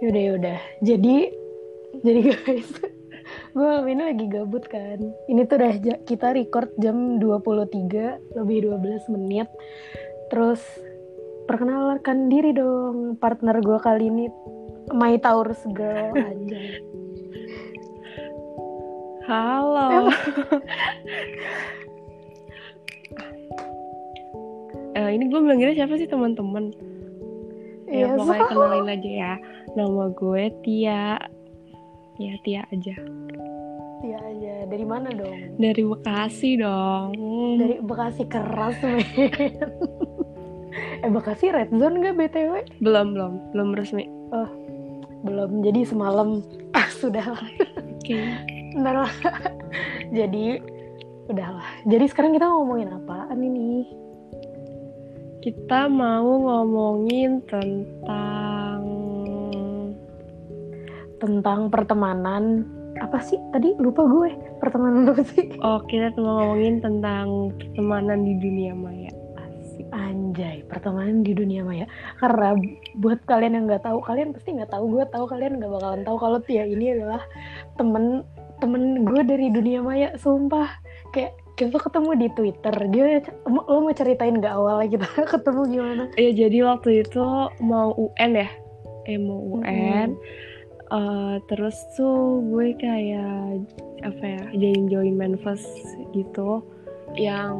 Yaudah yaudah. Jadi jadi guys, gue ini lagi gabut kan. Ini tuh udah kita record jam 23 lebih 12 menit. Terus perkenalkan diri dong partner gue kali ini My Taurus Girl anjay. Halo. Eh, ini gue bilangnya siapa sih teman-teman? Ya Iya, pokoknya so- kenalin aja ya. Nama gue Tia. Ya Tia aja. Iya aja. Dari mana dong? Dari Bekasi dong. Dari Bekasi keras men. eh Bekasi red zone gak BTW? Belum belum belum resmi. Belum. Jadi semalam ah sudah lah. Oke. Ntar lah. Jadi udahlah. Jadi sekarang kita ngomongin apaan ini? Kita mau ngomongin tentang Tentang pertemanan. Apa sih? Tadi lupa gue. Pertemanan apa sih? Oh, kita mau ngomongin tentang pertemanan di dunia maya. Asik. Anjay, pertemanan di dunia maya. Karena buat kalian yang nggak tahu, kalian pasti nggak tahu. Gue tahu kalian nggak bakalan tahu kalau Tia ini adalah temen temen gue dari dunia maya. Sumpah, kayak kita ketemu di Twitter. Dia lo mau ceritain nggak awalnya kita ketemu gimana? Ya jadi waktu itu mau UN ya, eh mau UN. Eh, terus tuh gue kayak apa ya, join join manifest gitu, yang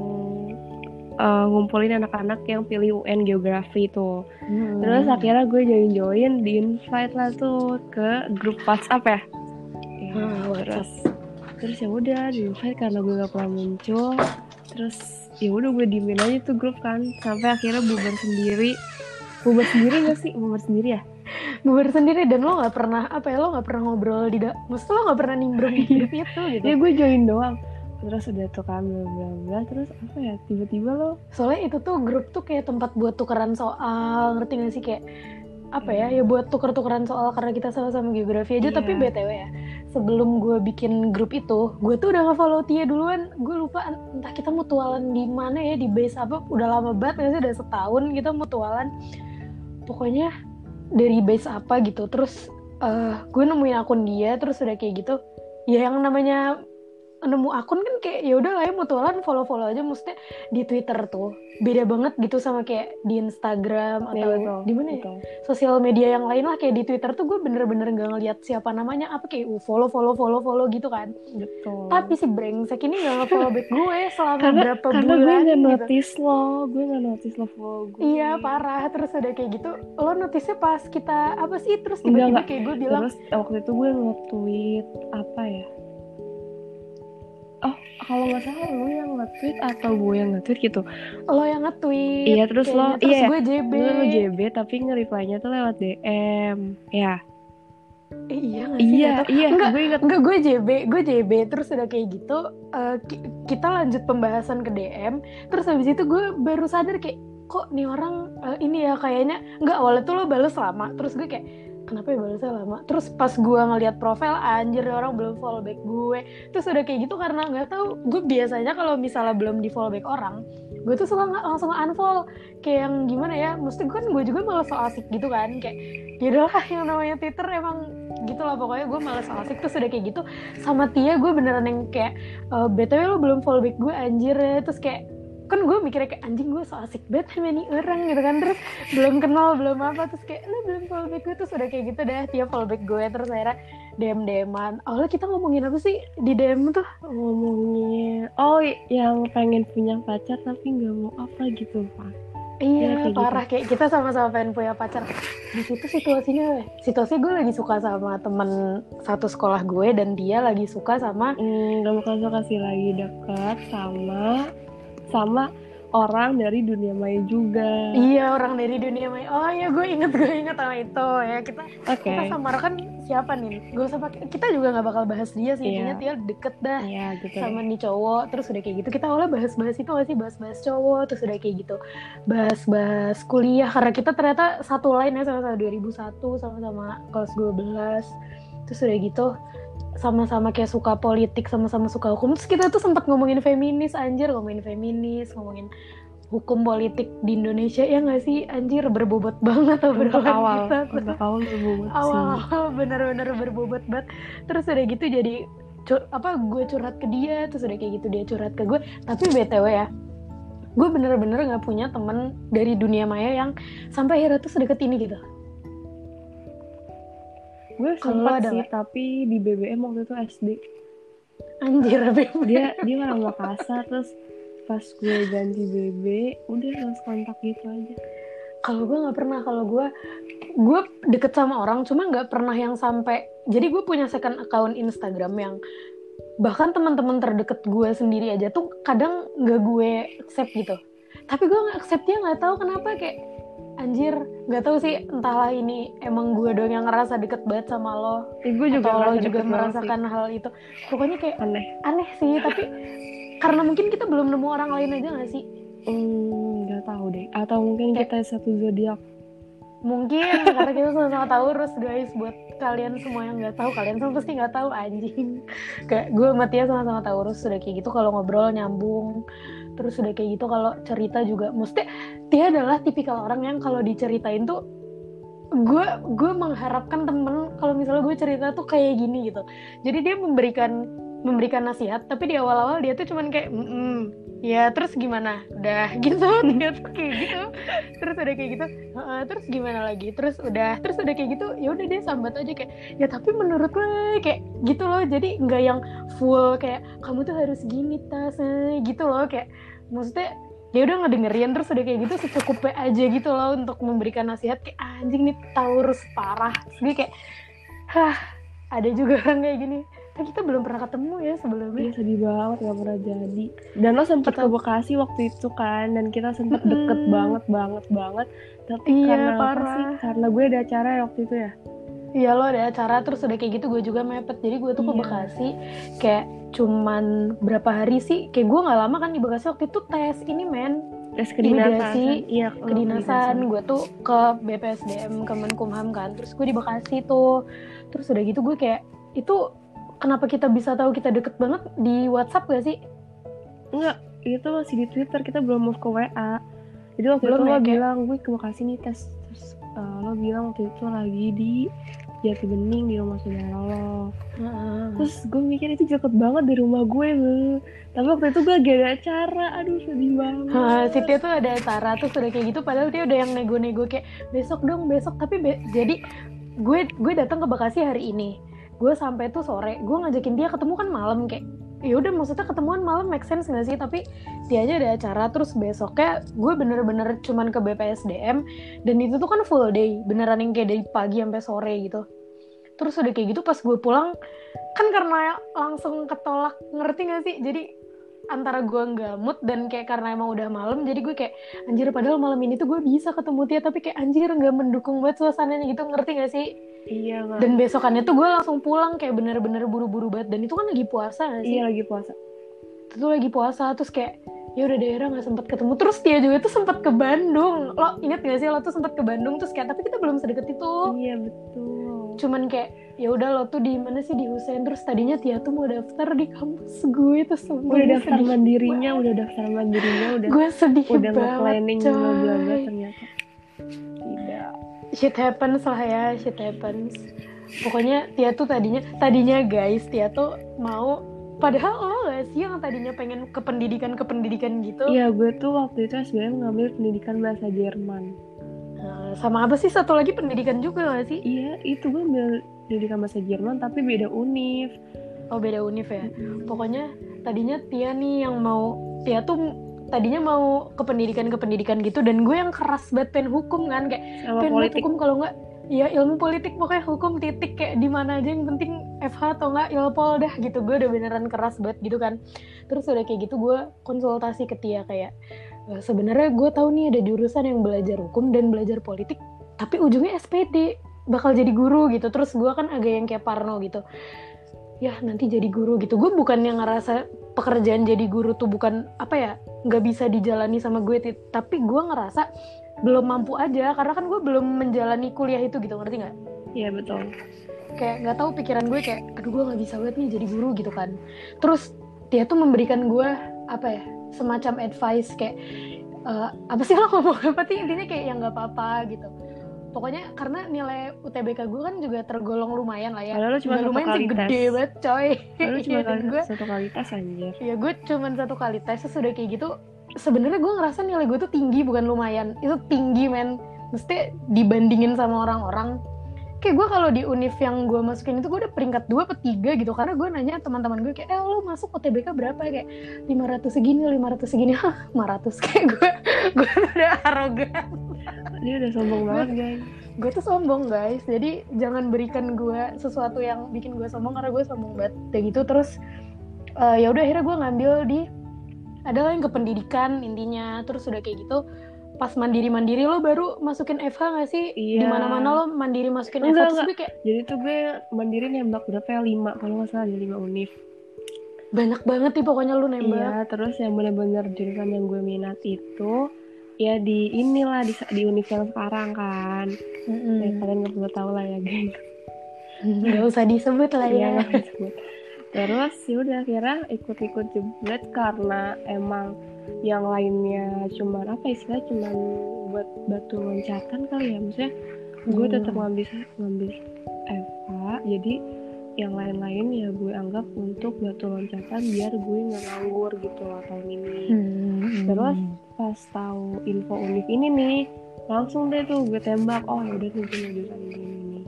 eh, ngumpulin anak-anak yang pilih UN geografi tuh. Hmm. Terus akhirnya gue join join di invite lah tuh ke grup WhatsApp ya. Ya, terus terus ya udah di invite karena gue gak pernah muncul. Terus ya udah gue diemin aja tuh grup kan sampai akhirnya bubar sendiri. Bubar sendiri gak sih? Bubar sendiri ya? Bubar sendiri dan lo nggak pernah apa ya lo nggak pernah ngobrol di maksudnya lo nggak pernah nimbrung di grup itu gitu? Ya gue join doang. Terus udah tuh kan bla bla bla. Terus apa ya tiba-tiba lo soalnya itu tuh grup tuh kayak tempat buat tukeran soal ngerti gak sih? Kayak apa ya ya buat tuker-tukeran soal karena kita sama-sama geografi aja. Iya. tapi btw ya sebelum gue bikin grup itu gue tuh udah nge-follow Tia duluan. Gue lupa entah kita mutualan di mana ya di base apa. Udah lama banget sih udah setahun kita mutualan. Pokoknya dari base apa gitu. Terus eh gue nemuin akun dia terus udah kayak gitu. Ya yang namanya nemu akun kan kayak ya udah lah ya mutualan follow follow aja maksudnya di Twitter tuh beda banget gitu sama kayak di Instagram Ya, atau betul, di mana ya sosial media yang lain lah kayak di Twitter tuh gue bener-bener gak ngeliat siapa namanya apa kayak uh, follow follow follow follow gitu kan Betul. tapi si brengsek ini gak nge-follow back gue selama karena berapa karena bulan gue gak gitu. notice lo, gue gak notice lo follow gue. Iya parah terus udah kayak gitu lo notisnya pas kita apa sih terus tiba-tiba kayak gue bilang Terus waktu itu gue nge-tweet apa ya? Oh, kalau nggak salah lu yang nge-tweet atau gue yang nge-tweet gitu. lo yang nge-tweet Iya, terus lo- terus iya, gue JB Lu JB tapi nge-reply-nya tuh lewat DM. Ya. Eh, iya gak sih Iya, iya, Enggak, gue ingat. Enggak, gue JB, gue JB terus udah kayak gitu ki- kita lanjut pembahasan ke DM terus habis itu gue baru sadar kayak kok nih orang eh, ini ya kayaknya enggak awalnya tuh lo balas lama terus gue kayak kenapa ya balasnya lama? Terus pas gue ngeliat profil anjir orang belum follow back gue. Terus udah kayak gitu karena nggak tahu. Gue biasanya kalau misalnya belum di follow back orang gue tuh suka nggak langsung unfollow. Kayak yang gimana ya? Mesti kan gue juga malah so asik gitu kan. Kayak yaudahlah yang namanya Twitter emang gitu lah pokoknya gue malas so asik. Terus udah kayak gitu sama Tia gue beneran yang kayak e, btw lo belum follow back gue anjir. Terus kayak kan gue mikirnya kayak anjing gue so asik banget sama nih orang gitu kan. Terus belum kenal belum apa terus kayak lo belum follow back gue terus udah kayak gitu dah Tia follow back gue terus akhirnya DM DMan awalnya kita ngomongin apa sih di DM tuh? Ngomongin oh yang pengen punya pacar tapi nggak mau apa gitu pak. Iya, kayak parah. kayak kita sama-sama pengen punya pacar. Di situ situasinya, situasi gue lagi suka sama temen satu sekolah gue dan dia lagi suka sama hmm, gak bakal suka sih lagi deket sama sama orang dari dunia maya juga iya orang dari dunia maya. Oh iya, gue inget gue inget sama itu ya kita oke kita samarkan siapa nih? Gue usah pakai. Kita juga nggak bakal bahas dia sih. Intinya Iya. dia deket dah Iya gitu sama nih cowok. Terus udah kayak gitu kita awalnya bahas-bahas itu gak sih bahas-bahas cowok. Terus udah kayak gitu bahas-bahas kuliah karena kita ternyata satu line ya sama-sama 2001 sama-sama kelas 12 terus udah gitu sama-sama kayak suka politik sama-sama suka hukum. Terus kita tuh sempat ngomongin feminis anjir. Ngomongin feminis ngomongin hukum politik di Indonesia ya nggak sih? Anjir berbobot banget obrolan awal kita. untuk awal berbobot sih. awal-awal bener-bener berbobot banget. Terus udah gitu jadi cur- apa gue curhat ke dia terus udah kayak gitu dia curhat ke gue. Tapi btw ya gue bener-bener nggak punya temen dari dunia maya yang sampai akhirnya tuh sedekat ini gitu gue sempat sih nggak? tapi di BBM waktu itu SD anjir Beb. dia dia orang Makassar terus pas gue ganti BB udah langsung kontak gitu aja kalau gue nggak pernah kalau gue gue deket sama orang cuma nggak pernah yang sampai jadi gue punya second account Instagram yang bahkan teman-teman terdeket gue sendiri aja tuh kadang nggak gue accept gitu tapi gue nggak accept dia nggak tahu kenapa kayak anjir nggak tahu sih entahlah ini emang gue doang yang ngerasa deket banget sama lo. Eh, gue juga atau lo juga merasakan hal itu. Pokoknya kayak aneh. aneh sih tapi karena mungkin kita belum nemu orang lain aja nggak sih? Hmm, nggak tahu deh. Atau mungkin Kayak- kita satu zodiak. Mungkin karena kita sama-sama Taurus guys. Buat kalian semua yang nggak tahu kalian semua pasti nggak tahu anjing. Kayak gue sama Tia sama-sama Taurus sudah kayak gitu. Kalau ngobrol nyambung terus udah kayak gitu kalau cerita juga. Mesti Tia adalah tipikal orang yang kalau diceritain tuh gue gue mengharapkan temen kalau misalnya gue cerita tuh kayak gini gitu. Jadi dia memberikan memberikan nasihat tapi di awal-awal dia tuh cuman kayak "Mm-mm, ya terus gimana? Udah gitu. Dia tuh kayak gitu. Terus udah kayak gitu "Heeh, terus gimana lagi? Terus udah terus udah kayak gitu ya udah dia sambat aja kayak ya tapi menurut gue kayak gitu loh. Jadi nggak yang full kayak kamu tuh harus gini tas eh," gitu loh kayak maksudnya ya udah ngedengerin terus udah kayak gitu secukupnya aja gitu loh untuk memberikan nasihat. Kayak anjing nih Taurus parah. Terus gue kayak hah ada juga orang kayak gini. Tapi kita belum pernah ketemu ya sebelumnya. Iya sedih banget gak pernah jadi. Dan lo sempet Kita- ke Bekasi waktu itu kan Dan kita sempet deket Mm-mm. banget banget banget. Tapi Iya, karena apa parah. sih? Karena gue ada acara ya waktu itu ya Iya lo ada acara terus udah kayak gitu gue juga mepet. Jadi gue tuh ke Iya. Bekasi kayak cuman berapa hari sih. Kayak gue nggak lama kan di Bekasi waktu itu tes ini men Tes kedinasan. Imigrasi? Iya lo kedinasan. gue tuh ke BPSDM Kemenkumham kan. Terus gue di Bekasi tuh. Terus udah gitu gue kayak itu kenapa kita bisa tahu kita deket banget? Di WhatsApp gak sih? Enggak, itu masih di Twitter. Kita belum move ke WA Jadi waktu Belum itu ya, lo kayak- bilang Gue ke Bekasi nih tes Eh, lo bilang waktu itu lagi di Jati Bening di rumah saudara lo. Terus gue mikir itu deket banget di rumah gue loh Tapi waktu itu gue lagi ada acara. Aduh sedih banget. Hah, si Tia tuh ada acara terus udah kayak gitu. Padahal dia udah yang nego-nego kayak besok dong besok. Tapi be- jadi gue gue datang ke Bekasi hari ini. Gue sampai tuh sore. Gue ngajakin dia ketemu kan malam kayak ya udah maksudnya ketemuan malam make sense gak sih? Tapi dia aja ada acara terus besoknya gue bener-bener cuman ke BPSDM dan itu tuh kan full day beneran yang kayak dari pagi sampai sore gitu. Terus udah kayak gitu pas gue pulang kan karena langsung ketolak ngerti gak sih? Jadi antara gue nggak mood dan kayak karena emang udah malam jadi gue kayak anjir padahal malam ini tuh gue bisa ketemu dia tapi kayak anjir nggak mendukung banget suasananya gitu. Ngerti gak sih Iya nggak dan besokannya tuh gue langsung pulang kayak bener-bener buru-buru banget. Dan itu kan lagi puasa gak sih? Iya lagi puasa. Itu tuh lagi puasa terus kayak ya udah daerah nggak sempat ketemu. Terus dia juga tuh sempat ke Bandung. Lo inget gak sih lo tuh sempat ke Bandung? Terus kayak tapi kita belum sedekat itu. Iya betul. Cuman kayak ya udah lo tuh di mana sih? Di Husein terus tadinya Tia tuh mau daftar di kampus gue terus Udah daftar mandirinya Udah daftar mandirinya Udah gue sedih udah banget nge-planning coy. bla ternyata shit happens lah ya shit happens. Pokoknya Tia tuh tadinya tadinya guys Tia tuh mau padahal lo gak sih yang tadinya pengen ke pendidikan ke pendidikan gitu? Iya gue tuh waktu itu SBM ngambil pendidikan bahasa Jerman. Nah, sama apa sih? Satu lagi pendidikan juga gak sih? Iya itu gue ambil pendidikan bahasa Jerman tapi beda univ oh beda univ ya? Pokoknya tadinya Tia nih yang mau Tia tuh tadinya mau ke pendidikan ke pendidikan gitu dan gue yang keras banget pengen hukum kan kayak sama pengen banget politik. hukum kalau nggak ya ilmu politik pokoknya hukum titik kayak di mana aja yang penting FH atau enggak ilpol dah gitu. Gue udah beneran keras banget gitu kan. Terus udah kayak gitu gue konsultasi ke Tia kayak "Eh, sebenarnya gue tahu nih ada jurusan yang belajar hukum dan belajar politik tapi ujungnya SPD bakal jadi guru gitu. Terus gue kan agak yang kayak parno gitu. Ya nanti jadi guru gitu. Gue bukan yang ngerasa pekerjaan jadi guru tuh bukan apa ya nggak bisa dijalani sama gue tapi gue ngerasa belum mampu aja karena kan gue belum menjalani kuliah itu gitu ngerti nggak? Iya betul. Kayak nggak tahu pikiran gue kayak aduh gue nggak bisa banget nih jadi guru gitu kan. Terus dia tuh memberikan gue apa ya semacam advice kayak "Eh, apa sih lo ngomong? Apa sih intinya kayak yang nggak apa-apa gitu pokoknya karena nilai UTBK gue kan juga tergolong lumayan lah ya. Padahal lu cuma satu lumayan kali sih tes. gede banget coy. Lu cuma dan kali, gue satu kali tes anjir. ya gue cuman satu kali tes terus udah kayak gitu sebenarnya gue ngerasa nilai gue tuh tinggi bukan lumayan. Itu tinggi men. Mesti dibandingin sama orang-orang kayak gue kalau di univ yang gue masukin itu gue udah peringkat dua atau tiga gitu. Karena gue nanya teman-teman gue kayak eh lo masuk UTBK berapa? Kayak 500 segini 500 segini. Hah 500 kayak gue gue udah arogan. Dia udah sombong banget guys. gue tuh sombong guys. Jadi jangan berikan gue sesuatu yang bikin gue sombong karena gue sombong banget. Kayak gitu. Terus eh, ya udah akhirnya gue ngambil di adalah yang ke pendidikan intinya. Terus udah kayak gitu pas mandiri mandiri lo baru masukin FH gak sih Iya. di mana mana lo mandiri masukin Enggak, FH terus enggak. gue kayak Jadi tuh gue mandiri nembak berapa ya? Lima kalau nggak salah ada lima univ. banyak banget nih pokoknya lu nembak Iya, terus yang benar-benar jurusan yang gue minat itu ya di inilah di, di univ yang sekarang kan. Mm-mm. Ya, kalian nggak perlu tahu lah ya guys. nggak usah disebut lah Iya, ya usah disebut. Terus ya udah akhirnya ikut-ikut jebret karena emang yang lainnya cuman apa istilahnya cuman buat batu loncatan kali ya maksudnya gue Hmm. tetap ngambil ngambil FA jadi yang lain-lain ya gue anggap untuk batu loncatan biar gue nggak nganggur gitu loh tahun ini Hmm. Terus? pas tahu info univ ini nih langsung deh tuh gue tembak oh ya udah nih jurusan ini ini ini.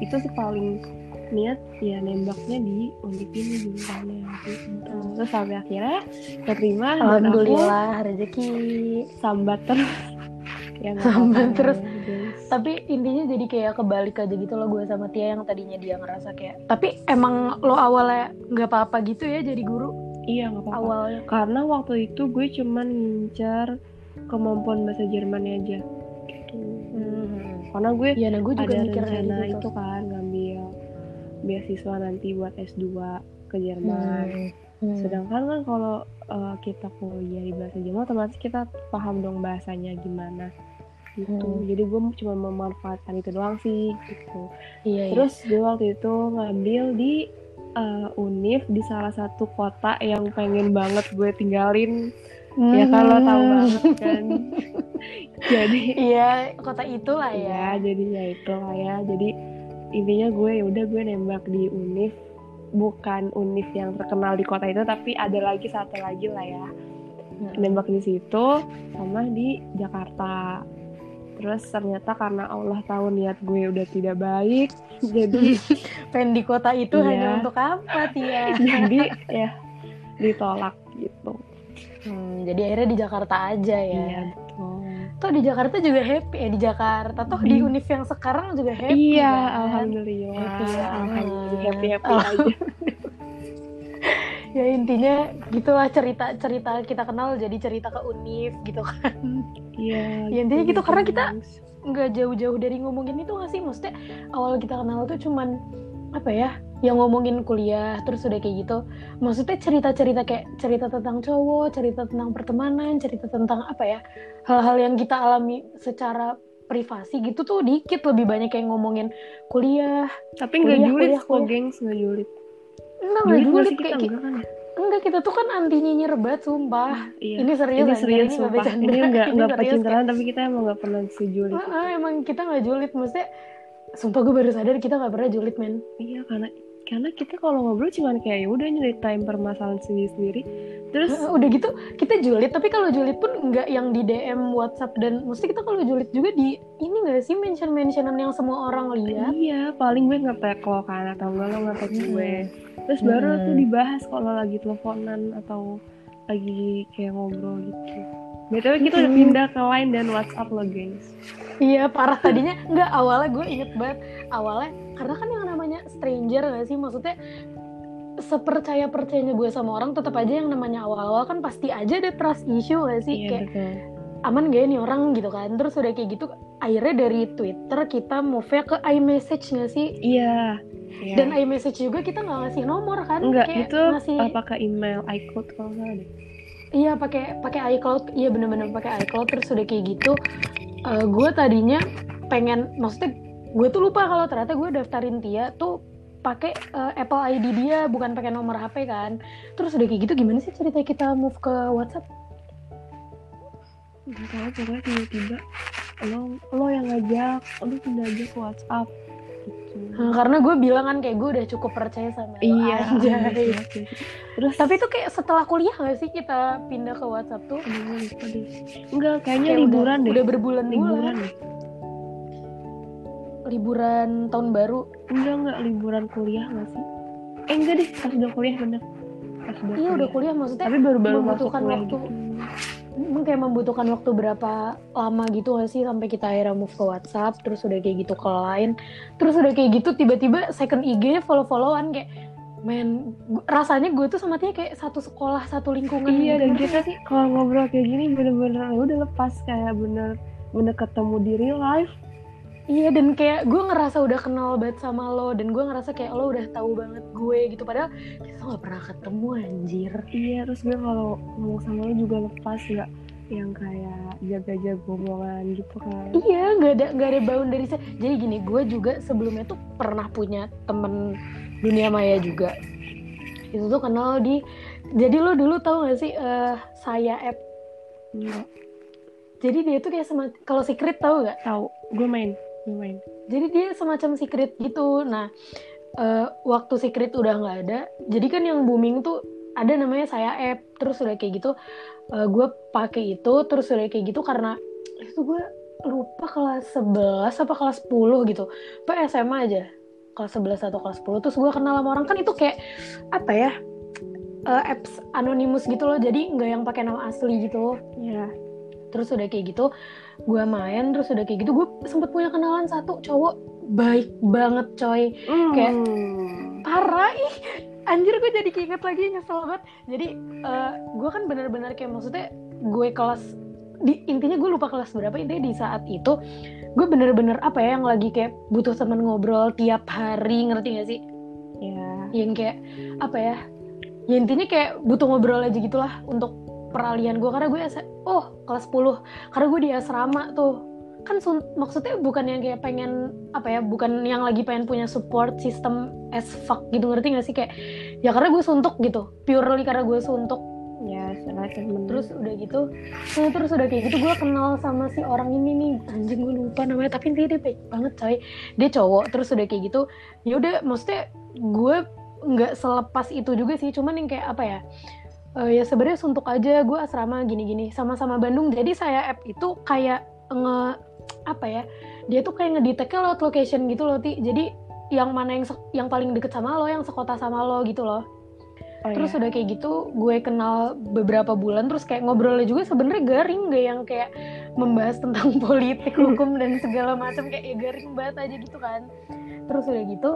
itu sih paling niat ya nembaknya di univ ini jurusannya gitu. terus sampai akhirnya keterima aku alhamdulillah rezeki. sambat terus. Ya Sambat terus. ya, guys. tapi intinya jadi kayak kebalik aja gitu loh gue sama Tia yang tadinya dia ngerasa kayak tapi emang lo awalnya nggak apa-apa gitu ya jadi guru? Iya nggak apa-apa. Awalnya. Karena waktu itu gue cuman ngincar kemampuan bahasa Jermannya aja. Gitu. Karena gue Iya, nah gue juga ada rencana gitu. itu kan ngambil beasiswa nanti buat S2 ke Jerman. Hmm. Hmm. Sedangkan kan kalau uh, kita kuliah di bahasa Jerman otomatis kita paham dong bahasanya gimana gitu. Hmm. Jadi gue cuma memanfaatkan itu doang sih gitu. iya, iya. Terus gue waktu itu ngambil di uh, Univ di salah satu kota yang pengen banget gue tinggalin. Ya kan lo tahu Hmm. banget kan. Jadi Iya, kota itulah ya ya. jadi ya itu lah ya jadi intinya gue ya udah gue nembak di univ bukan univ yang terkenal di kota itu tapi ada lagi satu lagi lah ya Hmm. nembak di situ sama di Jakarta terus ternyata karena Allah tahu niat gue udah tidak baik jadi Pengen di kota itu Iya. hanya untuk apa, Tia? jadi ya ditolak gitu Hmm, jadi akhirnya di Jakarta aja ya. iya betul Toh di Jakarta juga happy ya di Jakarta. Toh di Hmm. univ yang sekarang juga happy iya kan? alhamdulillah Happy banget. alhamdulillah happy happy Oh. aja Ya intinya gitulah cerita-cerita kita kenal jadi cerita ke univ gitu kan. iya Ya, intinya gitu, karena kita- nggak jauh-jauh dari ngomongin itu nggak sih maksudnya awal kita kenal tuh cuman apa ya yang ngomongin kuliah terus udah kayak gitu maksudnya cerita-cerita kayak cerita tentang cowok cerita tentang pertemanan cerita tentang apa ya hal-hal yang kita alami secara privasi gitu tuh dikit lebih banyak yang ngomongin kuliah Tapi nggak julid kuliah, kok, gengs, nggak julid. enggak nggak Julid julid kita kayak enggak kan? ya? enggak kita tuh kan anti nyinyir banget sumpah Iya. ini serius Ini serius, ini sumpah. Ini nggak Ini nggak serius, pencitraan, tapi kita emang nggak pernah sejulit. kayak, "Ah, ah, emang kita nggak julid maksudnya sumpah gue baru sadar kita nggak pernah julid men Iya, karena karena kita kalau ngobrol cuman kayak ya udah nyeritain permasalahan sendiri-sendiri. Terus Heeh, udah gitu kita julid tapi kalau julid pun nggak yang di DM WhatsApp dan mesti kita kalau julid juga di ini nggak sih mention mentionan yang semua orang lihat iya, paling gue ngetek lo kan atau enggak lo ngetek Hmm. gue. Terus baru Hmm. tuh dibahas kalau lagi teleponan atau lagi kayak ngobrol gitu. BTW kita udah Hmm. pindah ke line dan WhatsApp lo, gengs. Iya parah tadinya nggak awalnya gue inget banget awalnya karena kan yang namanya stranger nggak sih maksudnya sepercaya percayanya gue sama orang tetap aja yang namanya awal-awal kan pasti aja ada trust issue gak sih Iya, kayak betul. aman gak ya nih orang gitu kan terus udah kayak gitu akhirnya dari Twitter kita move-nya ke iMessage gak sih Iya. iya. dan iMessage juga kita nggak ngasih nomor kan Enggak, kayak itu ngasih apakah email iCloud kalau nggak ada? Iya pakai pakai iCloud. Iya bener-bener pakai iCloud. Terus udah kayak gitu eh, gue tadinya pengen maksudnya gue tuh lupa kalau ternyata gue daftarin Tia tuh pakai eh, Apple ID dia bukan pakai nomor HP kan. Terus udah kayak gitu gimana sih cerita kita move ke WhatsApp? Nggak tahu pokoknya tiba-tiba lo lo yang ngajak lo pindah aja ke WhatsApp Nah, karena gue bilang kan kayak gue udah cukup percaya sama lo, iya anjay. iya, iya. terus Tapi itu kayak setelah kuliah gak sih kita pindah ke WhatsApp tuh? aduh enggak kayaknya Kayak liburan udah, deh Udah berbulan-bulan. liburan deh Liburan tahun baru. enggak enggak liburan kuliah nggak sih eh enggak deh pas udah kuliah bener pas udah Iya udah kuliah maksudnya. tapi baru-baru masuk kuliah waktu. gitu Emang kayak membutuhkan waktu berapa lama gitu gak sih sampai kita akhirnya move ke WhatsApp terus udah kayak gitu ke lain terus udah kayak gitu tiba-tiba second IG-nya follow-followan kayak men rasanya gue tuh sama dia kayak satu sekolah satu lingkungan iya gitu. dan kita sih kalau ngobrol kayak gini bener-bener ya udah lepas kayak bener bener ketemu di real life Iya dan kayak gue ngerasa udah kenal banget sama lo dan gue ngerasa kayak lo udah tahu banget gue gitu padahal kita tuh gak pernah ketemu anjir. iya terus gue kalau ngomong sama lo juga lepas nggak yang kayak jaga-jaga omongan gitu kan Iya nggak ada nggak ada boundary Jadi gini gue juga sebelumnya tuh pernah punya temen dunia maya juga. Itu tuh kenal di jadi lo dulu tahu gak sih eh, saya app. Enggak Jadi dia tuh kayak sama kalau secret tahu gak? tahu gue main main Jadi dia semacam secret gitu. Nah, eh, waktu secret udah nggak ada, jadi kan yang booming tuh ada namanya saya app. Terus udah kayak gitu, eh, gue pakai itu. Terus udah kayak gitu karena itu gue lupa kelas 11 apa kelas 10 gitu. Apa SMA aja. Kelas 11 atau kelas 10. Terus gue kenal sama orang kan itu kayak apa ya? eh, apps anonymous gitu loh. Jadi nggak yang pakai nama asli gitu ya terus udah kayak gitu gue main terus udah kayak gitu gue sempet punya kenalan satu cowok baik banget coy. Kayak- Hmm. parah ih anjir gue jadi keinget lagi nyesel banget. Jadi eh, gue kan bener-bener kayak maksudnya gue kelas di intinya gue lupa kelas berapa intinya di saat itu gue bener-bener apa ya yang lagi kayak butuh temen ngobrol tiap hari ngerti gak sih? Ya yang kayak apa ya ya intinya kayak butuh ngobrol aja gitulah untuk peralihan gue karena gue oh kelas 10 karena gue di asrama tuh. Kan maksudnya bukan yang kayak pengen apa ya bukan yang lagi pengen punya support system as fuck gitu. Ngerti gak sih? Kayak ya karena gue suntuk gitu. Purely karena gue suntuk. Ya temen terus udah gitu nah, terus udah kayak gitu gue kenal sama si orang ini nih. Anjing gue lupa namanya tapi intinya dia baik banget coy. Dia cowok terus udah kayak gitu ya udah maksudnya gue nggak selepas itu juga sih. Cuman yang kayak apa ya eh, ya sebenarnya suntuk aja gue asrama gini-gini sama-sama Bandung. Jadi saya app itu kayak nge apa ya dia tuh kayak ngedeteknya lewat location gitu loh ti. Jadi yang mana yang yang paling deket sama lo yang sekota sama lo gitu loh. Oh, terus ya. udah kayak gitu gue kenal beberapa bulan terus kayak ngobrolnya juga sebenarnya garing gak yang kayak membahas tentang politik hukum dan segala macam. Kayak ya garing banget aja gitu kan. Terus udah gitu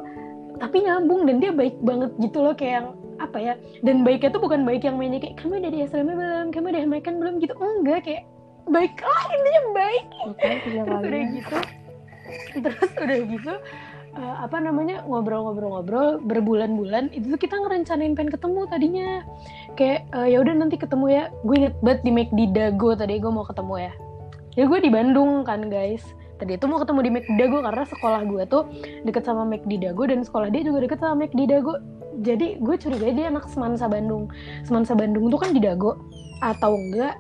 tapi nyambung dan dia baik banget gitu loh kayak yang apa ya dan baiknya tuh bukan baik yang mainnya kayak kamu udah di asrama belum? Kamu udah makan belum? Gitu. Enggak kayak baik lah intinya baik. Tiga terus udah gitu terus udah gitu eh, apa namanya ngobrol-ngobrol-ngobrol berbulan-bulan itu tuh kita ngerencanain pengen ketemu tadinya. Kayak eh, ya udah nanti ketemu ya. Gue inget banget di McD Dago tadi gue mau ketemu ya. Ya gue di Bandung kan guys. Tadi itu mau ketemu di McD Dago karena sekolah gue tuh deket sama McD Dago dan sekolah dia juga deket sama McD Dago jadi gue curiga dia anak Semansa Bandung. Semansa Bandung tuh kan di Dago atau enggak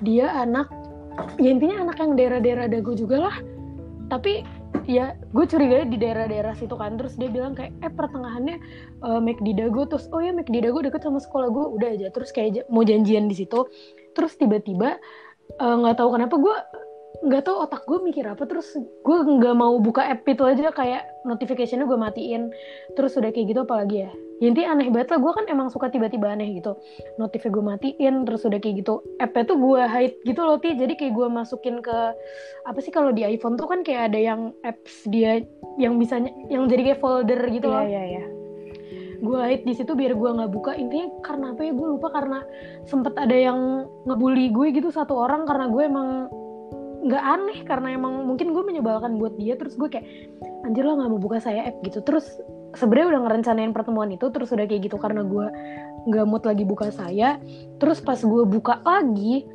dia anak ya intinya anak yang daerah-daerah Dago juga lah. Tapi ya gue curiga di daerah-daerah situ kan. Terus dia bilang kayak eh pertengahannya uh, McD Dago. Terus oh ya McD Dago deket sama sekolah gue. Udah aja terus kayak mau janjian di situ. Terus tiba-tiba eh, nggak tahu kenapa gue nggak tahu otak gue mikir apa. Terus gue nggak mau buka app itu aja kayak notificationnya gue matiin. Terus udah kayak gitu apalagi ya intinya aneh banget lah gue kan emang suka tiba-tiba aneh gitu. Notifnya gue matiin terus udah kayak gitu. App-nya tuh gue hide gitu loh ti. Jadi kayak gue masukin ke apa sih kalau di iPhone tuh kan kayak ada yang apps dia yang bisa yang jadi kayak folder gitu iya loh. iya iya. Gue hide di situ biar gue nggak buka. Intinya karena apa ya? Gue lupa karena sempet ada yang ngebully gue gitu satu orang karena gue emang nggak aneh. Karena emang mungkin gue menyebalkan buat dia terus gue kayak anjir lo nggak mau buka saya app gitu. Terus sebenarnya udah ngerencanain pertemuan itu terus udah kayak gitu karena gue nggak mood lagi buka saya. Terus pas gue buka lagi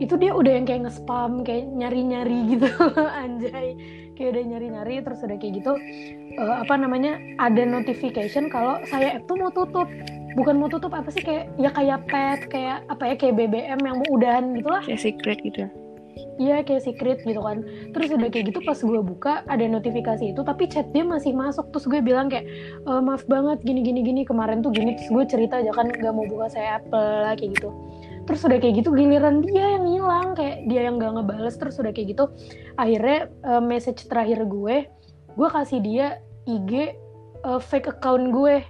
itu dia udah yang kayak nge-spam kayak nyari-nyari gitu. Anjay. Kayak udah nyari-nyari terus udah kayak gitu. Eh, apa namanya ada notification kalau saya tuh mau tutup. Bukan mau tutup apa sih? Kayak ya kayak pet kayak apa ya? Kayak BBM yang mau udahan gitu lah. Kayak secret gitu ya Iya kayak secret gitu kan. Terus udah kayak gitu pas gue buka ada notifikasi itu Tapi chat dia masih masuk. Terus gue bilang kayak e, maaf banget gini gini gini kemarin tuh gini. Terus gue cerita aja kan gak mau buka saya Apple lah kayak gitu. Terus udah kayak gitu giliran dia yang hilang Kayak dia yang gak ngebales. Terus udah kayak gitu akhirnya uh, message terakhir gue Gue kasih dia IG uh, fake account gue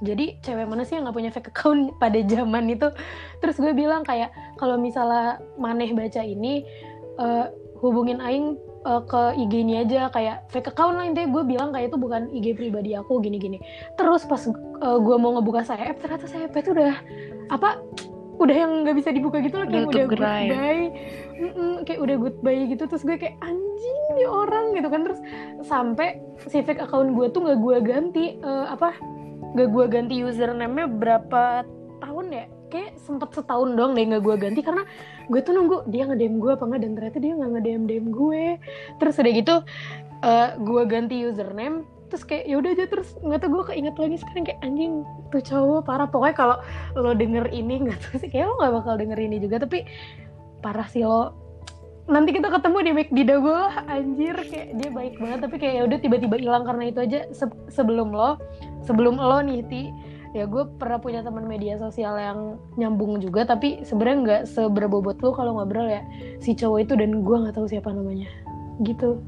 jadi cewek mana sih yang nggak punya fake account pada zaman itu? Terus gue bilang kayak kalau misalnya maneh baca ini uh, hubungin aing uh, ke IG ini aja kayak fake account lah intinya. Gue bilang kayak itu bukan IG pribadi aku gini-gini. Terus pas uh, gue mau ngebuka saya ternyata saya itu udah apa udah yang nggak bisa dibuka gitu loh kayak udah goodbye. mm -mm, kayak udah goodbye gitu. Terus gue kayak anjing nih orang gitu kan. Terus sampai si fake account gue tuh nggak gue ganti uh, apa gak gue ganti username-nya berapa tahun ya? Kayak sempet setahun doang deh gak gue ganti karena gue tuh nunggu dia nge-DM gue apa enggak dan ternyata dia nggak nge-DM DM gue. Terus udah gitu uh, gue ganti username terus kayak ya udah aja terus nggak tau gue keinget lagi sekarang kayak anjing tuh cowok parah. Pokoknya kalau lo denger ini nggak tahu sih kayak lo nggak bakal denger ini juga tapi parah sih lo nanti kita ketemu di di gue anjir kayak dia baik banget tapi kayak ya udah tiba-tiba hilang karena itu aja. Se sebelum lo sebelum lo nih ti ya gue pernah punya teman media sosial yang nyambung juga tapi sebenarnya nggak seberbobot lo kalau ngobrol ya. Si cowok itu dan gue nggak tahu siapa namanya. Gitu.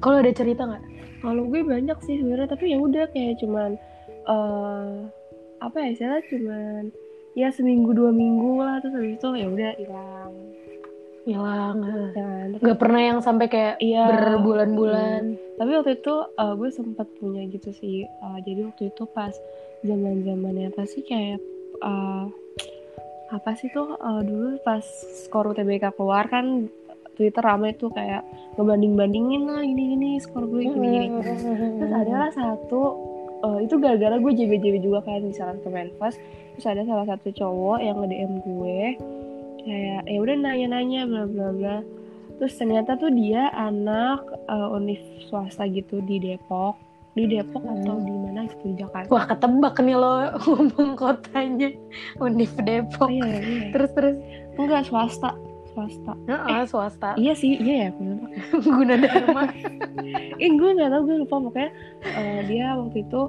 Kalau ada cerita nggak? Kalau gue banyak sih sebenarnya tapi ya udah kayak cuman uh, apa ya istilah cuman ya seminggu dua minggu lah terus habis itu ya udah hilang hilang ya, nggak pernah yang sampai kayak iya, berbulan-bulan. Hmm. tapi waktu itu uh, gue sempat punya gitu sih uh, jadi waktu itu pas zaman zamannya apa sih kayak uh, apa sih tuh uh, dulu pas skor UTBK keluar kan Twitter ramai tuh kayak ngebanding-bandingin lah gini-gini skor gue gini-gini. Terus adalah satu uh, itu gara-gara gue JB-JB juga kan misalnya ke Menfas terus ada salah satu cowok yang nge-DM gue kayak ya udah nanya-nanya bla bla bla. Terus ternyata tuh dia anak uh, univ swasta gitu di Depok. Di Depok hmm. atau di mana gitu di Jakarta. Wah ketebak nih lo ngomong kotanya. Univ Depok. oh, iya, iya. terus terus. Enggak swasta. Swasta. Nah, eh, swasta. iya sih iya ya guna dharma. Eh gue nggak tahu gue lupa. Pokoknya uh, dia waktu itu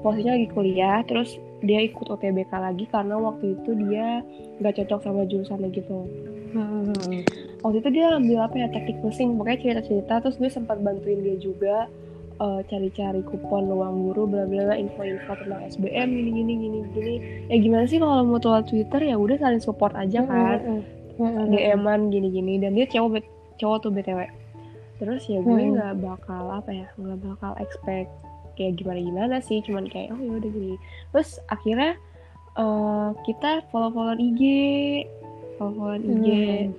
posisinya lagi kuliah terus dia ikut OTBK lagi karena waktu itu dia nggak cocok sama jurusannya gitu hmm. waktu itu dia ambil apa ya teknik mesin pokoknya cerita-cerita terus gue sempat bantuin dia juga uh, cari-cari kupon uang guru bla bla bla info-info tentang SBM gini gini gini gini ya gimana sih kalau mau tuh Twitter ya udah saling support aja kan hmm. DM-an gini gini dan dia cowok cowok tuh btw terus ya gue nggak hmm. bakal apa ya nggak bakal expect kayak gimana gimana sih cuman kayak oh ya udah gini. Terus akhirnya uh, kita follow follow IG follow follow IG hmm.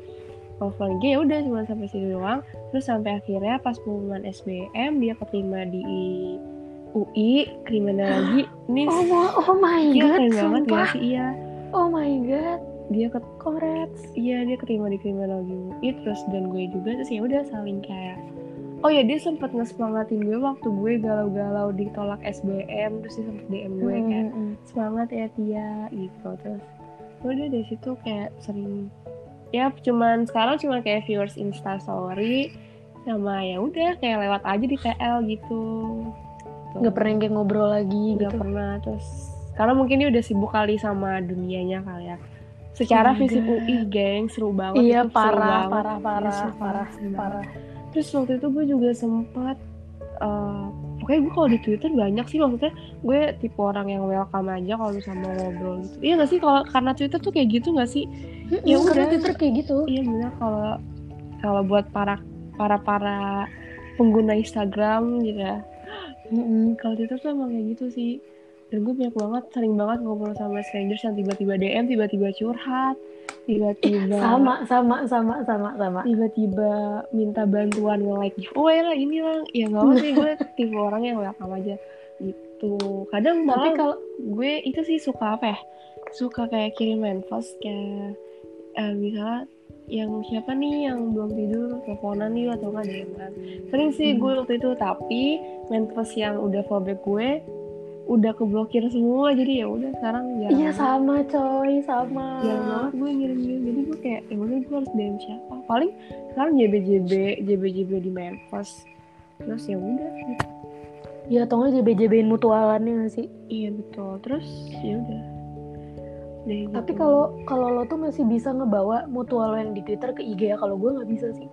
follow follow IG ya udah cuma sampai situ doang. Terus sampai akhirnya pas pengumuman SBM dia keterima di UI kriminologi ini oh, my, oh my god keren banget gak sih? Iya. Oh my god. Dia ke koret iya dia keterima di kriminologi UI terus dan gue juga terus ya udah saling kayak oh ya dia sempat ngesemangatin gue waktu gue galau-galau ditolak SBM terus dia sempet DM gue mm -hmm. kayak semangat ya Tia gitu. Terus udah dari situ kayak sering ya cuman sekarang cuma kayak viewers Insta Story sama ya udah kayak lewat aja di TL gitu. Nggak pernah kayak ngobrol lagi nggak gitu. pernah terus karena mungkin dia udah sibuk kali sama dunianya kali ya. Secara oh fisik UI geng seru banget iya parah, parah parah ya, parah parah parah terus waktu itu gue juga sempat uh, pokoknya gue kalau di Twitter banyak sih maksudnya gue tipe orang yang welcome aja kalau sama ngobrol gitu. Iya gak sih? Kalau karena Twitter tuh kayak gitu gak sih? Ya udah. Twitter kayak gitu. Iya benar kalau kalau buat para para para pengguna Instagram gitu ya. Mm-hmm. kalau Twitter tuh emang kayak gitu sih. Dan gue banyak banget sering banget ngobrol sama strangers yang tiba-tiba DM tiba-tiba curhat tiba-tiba. Sama sama sama sama sama. Tiba-tiba minta bantuan nge-like giveaway lah ini lah. Ya nggak apa sih gue tipe orang yang welcome aja. Gitu. Kadang tapi kalau gue itu sih suka apa ya? Suka kayak kirim manifest kayak uh, misalnya yang siapa nih yang belum tidur teleponan nih atau nggak DM kan sering sih hmm. gue waktu itu tapi manifest yang udah fallback gue udah keblokir semua jadi ya udah sekarang ya iya sama coy sama. Jarang banget gue ngirim-ngirim jadi gue kayak ya udah gue harus DM siapa? Paling sekarang JBJB JBJB di Memphis. Terus ya udah. Gitu. ya atau nggak JB-JBin mutualannya nggak sih? Iya betul. Terus ya udah. Deh, tapi gitu. kalau kalau lo tuh masih bisa ngebawa mutual lo yang di Twitter ke IG ya? Kalau gue nggak bisa sih.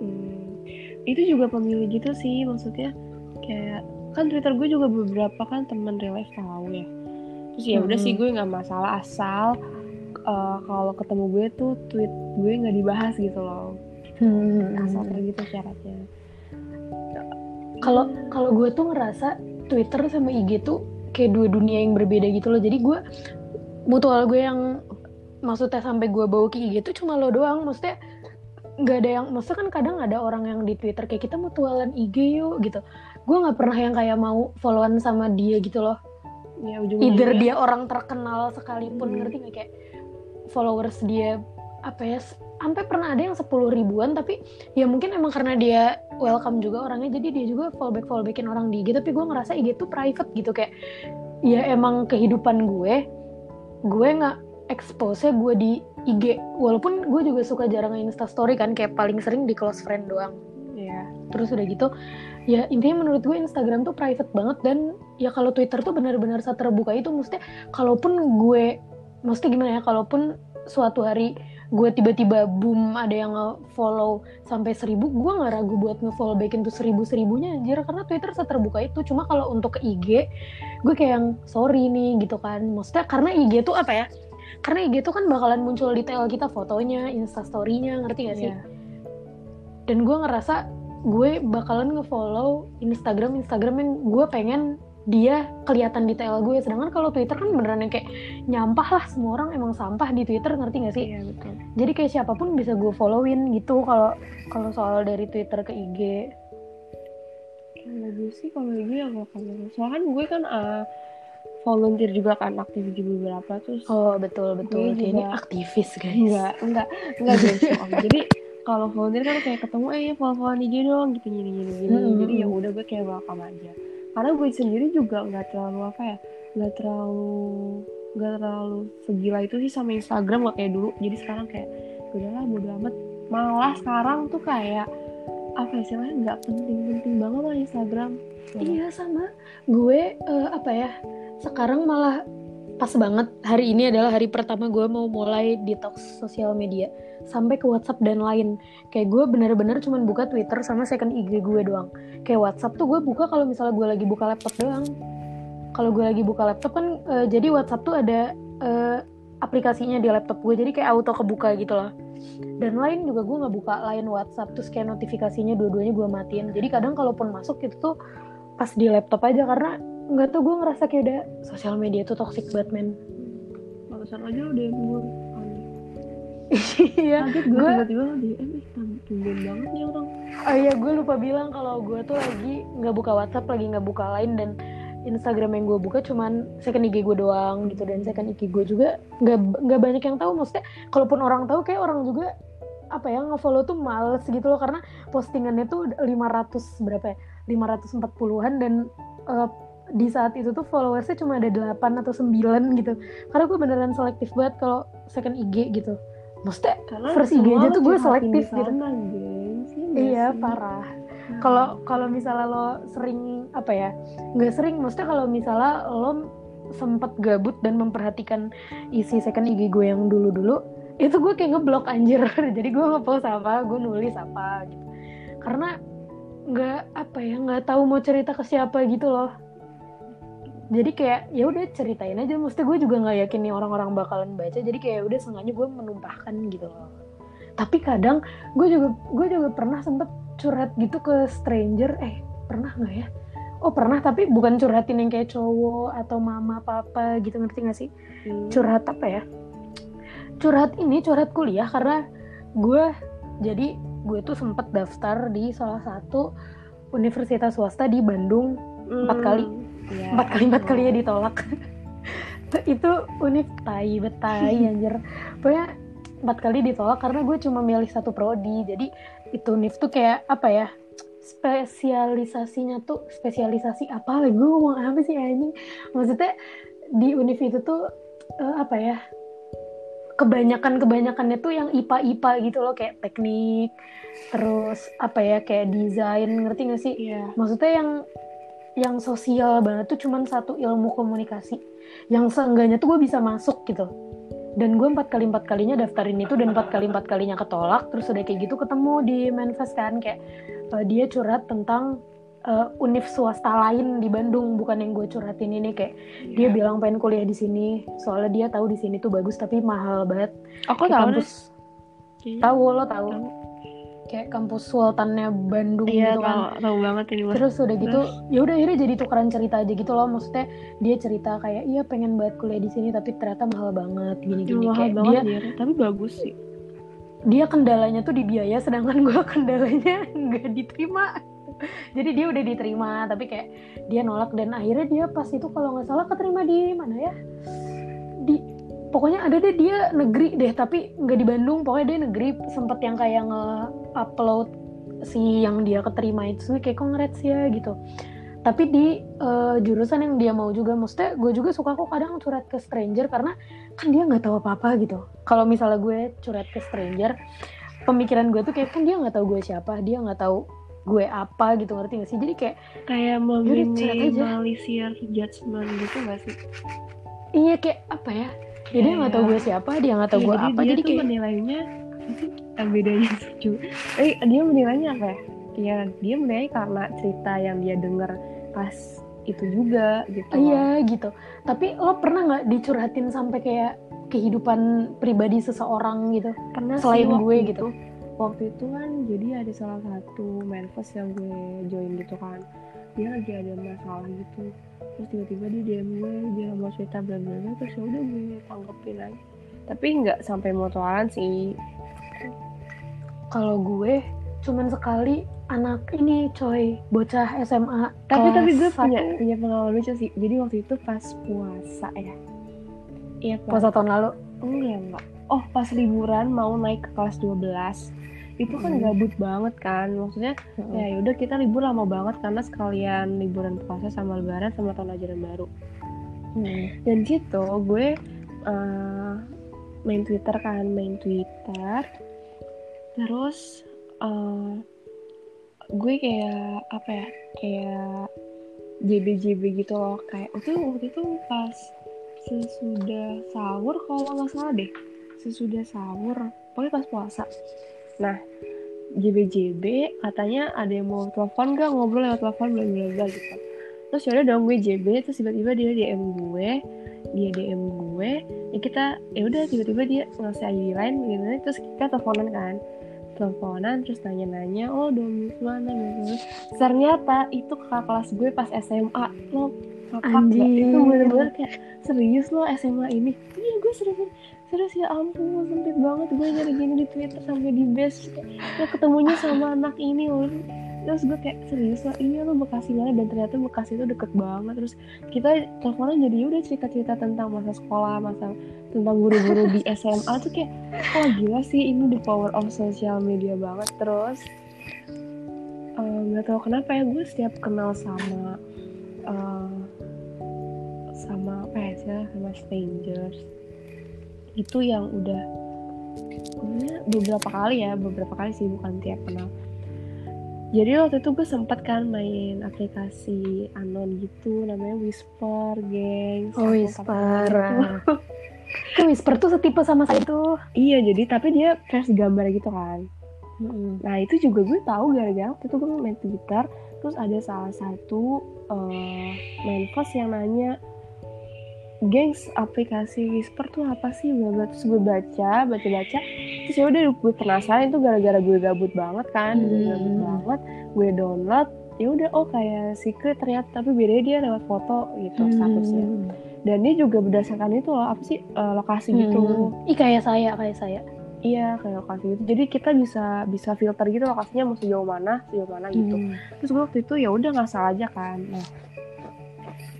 Hmm, itu juga pemilih gitu sih maksudnya kayak kan Twitter gue juga beberapa kan teman real life tahu ya. Terus ya udah Hmm. sih gue nggak masalah asal uh, kalau ketemu gue tuh tweet gue nggak dibahas gitu loh. Asal kayak gitu syaratnya. Kalau kalau gue tuh ngerasa Twitter sama IG tuh kayak dua dunia yang berbeda gitu loh. Jadi gue mutual gue yang maksudnya sampai gue bawa ke IG tuh cuma lo doang. Maksudnya nggak ada yang maksudnya kan kadang ada orang yang di Twitter kayak kita mutualan IG yuk gitu gue nggak pernah yang kayak mau followan sama dia gitu loh. Ya either juga- dia orang terkenal sekalipun Hmm. ngerti nggak? Kayak followers dia apa ya sampai pernah ada yang 10 ribuan tapi ya mungkin emang karena dia welcome juga orangnya jadi dia juga fallback fallbackin orang di IG. Tapi gue ngerasa IG tuh private gitu kayak ya emang kehidupan gue gue nggak expose gue di IG. Walaupun gue juga suka jarang insta story kan kayak paling sering di close friend doang. Ya terus udah gitu ya intinya menurut gue Instagram tuh private banget dan ya kalau Twitter tuh benar-benar saat terbuka itu. Mesti kalaupun gue mesti gimana ya kalaupun suatu hari gue tiba-tiba boom ada yang follow sampai seribu gue nggak ragu buat nge-follow backin tuh seribu seribunya anjir. Karena Twitter terbuka itu cuma kalau untuk ke IG gue kayak yang sorry nih gitu kan. Maksudnya karena IG tuh apa ya karena IG tuh kan bakalan muncul detail kita fotonya instastorynya ngerti gak sih? Iya. dan gue ngerasa gue bakalan ngefollow Instagram Instagram yang gue pengen dia kelihatan detail gue. Sedangkan kalau Twitter kan beneran yang kayak nyampah lah semua orang emang sampah di Twitter ngerti gak sih? Iya betul. Jadi kayak siapa pun bisa gue followin gitu kalau kalau soal dari Twitter ke IG kalau gue sih kalau gue ya kalau soalnya kan gue kan uh, volunteer juga kan aktif di beberapa terus oh betul betul. Gue Kayak ini aktivis guys. Enggak enggak enggak guys. Jadi kalau volunteer kan kayak ketemu eh ya follow-followan IG dong gitu gini gini gini Mm-mm. jadi ya udah gue kayak welcome aja karena gue sendiri juga nggak terlalu apa ya nggak terlalu nggak terlalu segila itu sih sama Instagram gak kayak dulu jadi sekarang kayak udahlah bodo amat malah sekarang tuh kayak apa ya istilahnya nggak penting-penting banget lah Instagram Iya sama. Gue eh, apa ya? Sekarang malah pas banget hari ini adalah hari pertama gue mau mulai detox sosial media sampai ke WhatsApp dan lain. Kayak gue bener-bener cuman buka Twitter sama second IG gue doang. Kayak WhatsApp tuh gue buka kalau misalnya gue lagi buka laptop doang. Kalau gue lagi buka laptop kan eh, jadi WhatsApp tuh ada eh, aplikasinya di laptop gue jadi kayak auto kebuka gitu loh. Dan lain juga gue nggak buka lain WhatsApp terus kayak notifikasinya dua-duanya gue matiin. Jadi kadang kalaupun masuk itu tuh pas di laptop aja karena nggak tuh gue ngerasa kayak udah sosial media tuh toxic banget men Barusan aja DM gue iya. Kaget gue tiba-tiba lo DM eh tumben banget nih orang. Oh iya gue lupa bilang kalau gue tuh lagi nggak buka WhatsApp lagi nggak buka lain dan Instagram yang gue buka cuman second IG gue doang gitu dan second IG gue juga nggak nggak banyak yang tahu. Maksudnya kalaupun orang tahu kayak orang juga apa ya ngefollow tuh males gitu loh karena postingannya tuh 500 berapa ya 540-an dan eh, di saat itu tuh followersnya cuma ada 8 atau 9 gitu. Karena gue beneran selektif banget kalau second IG gitu maksudnya karena semua IG aja tuh gue selektif di gitu. sana, gengs. Iya iya sih? parah kalau kalau misalnya lo sering apa ya nggak sering maksudnya kalau misalnya lo sempat gabut dan memperhatikan isi second IG gue yang dulu-dulu itu gue kayak ngeblok anjir jadi gue ngepost apa gue nulis apa gitu karena nggak apa ya nggak tahu mau cerita ke siapa gitu loh jadi kayak ya udah ceritain aja. Mesti gue juga nggak yakin nih orang-orang bakalan baca. Jadi kayak udah sengaja gue menumpahkan gitu loh. Tapi kadang gue juga gue juga pernah sempet curhat gitu ke stranger. Eh pernah nggak ya? Oh pernah tapi bukan curhatin yang kayak cowok atau mama papa gitu. Ngerti gak sih? Hmm. curhat apa ya? Curhat ini curhat kuliah. Karena gue jadi gue tuh sempet daftar di salah satu universitas swasta di Bandung. Empat Hmm. kali. Iya. empat kali empat kali ya ditolak. Itu univ tai betai anjir. Pokoknya empat kali ditolak karena gue cuma milih satu prodi. Jadi itu univ tuh kayak apa ya spesialisasinya tuh spesialisasi apa lagi? Gue ngomong apa sih ini maksudnya di univ itu tuh uh, apa ya kebanyakan kebanyakannya tuh yang IPA IPA gitu loh. Kayak teknik terus apa ya kayak desain. Ngerti gak sih? Iya. maksudnya yang yang sosial banget tuh cuman satu ilmu komunikasi yang seenggaknya tuh gue bisa masuk gitu dan gue empat kali empat kalinya daftarin itu dan empat kali empat kalinya ketolak terus udah kayak gitu ketemu di manifest kan kayak uh, dia curhat tentang uh, univ swasta lain di Bandung bukan yang gue curhatin ini kayak dia Iya. bilang pengen kuliah di sini soalnya dia tahu di sini tuh bagus tapi mahal banget Aku tahu kampus Kayaknya. tahu lo Tahu. Kayak kampus Sultannya Bandung Iya, gitu kan. tahu, tahu banget ini terus udah gitu ya udah akhirnya jadi tukeran cerita aja gitu loh. Maksudnya dia cerita kayak iya pengen banget kuliah di sini tapi ternyata mahal banget gini Iya, mahal kayak. banget dia dia, tapi bagus sih. dia kendalanya tuh di biaya sedangkan gue kendalanya nggak diterima. Jadi dia udah diterima tapi kayak dia nolak. Dan akhirnya dia pas itu kalau nggak salah keterima di mana ya? Di pokoknya ada deh dia negeri deh tapi nggak di Bandung. Pokoknya dia negeri sempet yang kayak nge-upload si yang dia keterima itu kayak congrats ya gitu. Tapi di eh, jurusan yang dia mau juga maksudnya gue juga suka kok kadang curhat ke stranger karena kan dia nggak tahu apa-apa gitu. Kalau misalnya gue curhat ke stranger pemikiran gue tuh kayak kan dia nggak tahu gue siapa dia nggak tahu gue apa gitu. Ngerti gak sih? Jadi kayak Kayak aja. meminimalisir judgment gitu gak sih? iya kayak apa ya ya dia nggak tahu gue siapa dia nggak tahu Iya, gue jadi apa dia jadi tuh kayak menilainya sih bedanya lucu. Eh dia menilainya apa ya? Ya dia menilai karena cerita yang dia dengar pas itu juga gitu. iya gitu tapi lo pernah nggak dicurhatin sampai kayak kehidupan pribadi seseorang gitu Pernah sih selain waktu gue itu- gitu Waktu itu kan jadi ada salah satu manifest yang gue join gitu kan. Dia lagi ada masalah gitu. Terus tiba-tiba dia DM gue, dia mau cerita bla bla bla terus ya udah gue tanggepin aja. Tapi nggak sampai mutualan sih. kalau gue cuman sekali anak ini coy bocah SMA Tapi kelas tapi gue satu, punya punya pengalaman lucu sih. Jadi waktu itu pas puasa ya. Iya puasa tahun lalu enggak enggak. Oh pas liburan mau naik ke kelas 12 itu kan Hmm. gabut banget kan maksudnya ya yaudah kita libur lama banget karena sekalian liburan puasa sama lebaran sama tahun ajaran baru. Hmm. dan gitu gue eh, main twitter kan main twitter. Terus eh, gue kayak apa ya kayak JB JB gitu loh. Kayak itu waktu itu pas sesudah sahur kalau nggak salah deh. Sesudah sahur pokoknya pas puasa nah JB JB katanya ada yang mau telepon gak ngobrol lewat telepon bla bla bla gitu. Terus yaudah dong gue JB terus tiba-tiba dia DM gue. Dia DM gue ya kita ya udah tiba-tiba dia ngasih ID lain gitu. Terus kita teleponan kan. Teleponan terus nanya-nanya oh domis mana? gitu. Ternyata itu kakak kelas gue pas SMA lo kakak itu bener-bener kayak serius lo SMA ini. Iya gue serius serius ya ampun sempit banget. Gue nyari gini di Twitter sampai di base. Lo ketemunya sama anak ini loh terus gue kayak serius lah iya lo Bekasi mana dan ternyata Bekasi itu deket banget. Terus kita teleponan jadi ya udah cerita-cerita tentang masa sekolah masa tentang guru-guru di SMA tuh kayak oh gila sih ini the power of social media banget. Terus eh, nggak tahu kenapa ya gue setiap kenal sama eh, sama apa ya sama strangers itu yang udah beberapa kali ya beberapa kali sih bukan tiap kenal jadi waktu itu gue sempet kan main aplikasi anon gitu namanya Whisper, gengs. oh whisper pakai itu. Kan whisper tuh setipe sama saya tuh Iya, jadi tapi dia versi gambar gitu kan. Nah itu juga gue tahu gara-gara waktu itu gue main Twitter, terus ada salah satu uh, main post yang nanya, gengs aplikasi Whisper tuh apa sih? Bla. Terus gue baca, baca baca, terus ya udah gue penasaran itu gara-gara gue gabut banget kan, gue Hmm. gabut banget, gue download, ya udah oh kayak secret ternyata tapi bedanya dia lewat foto gitu statusnya. Hmm. Dan dia juga berdasarkan itu loh apa sih uh, lokasi gitu. Hmm. Ih kayak saya, kayak saya. Iya kayak lokasi gitu. Jadi kita bisa bisa filter gitu lokasinya mau sejauh mana, sejauh mana gitu. Hmm. Terus gue waktu itu ya udah nggak salah aja kan. Nah,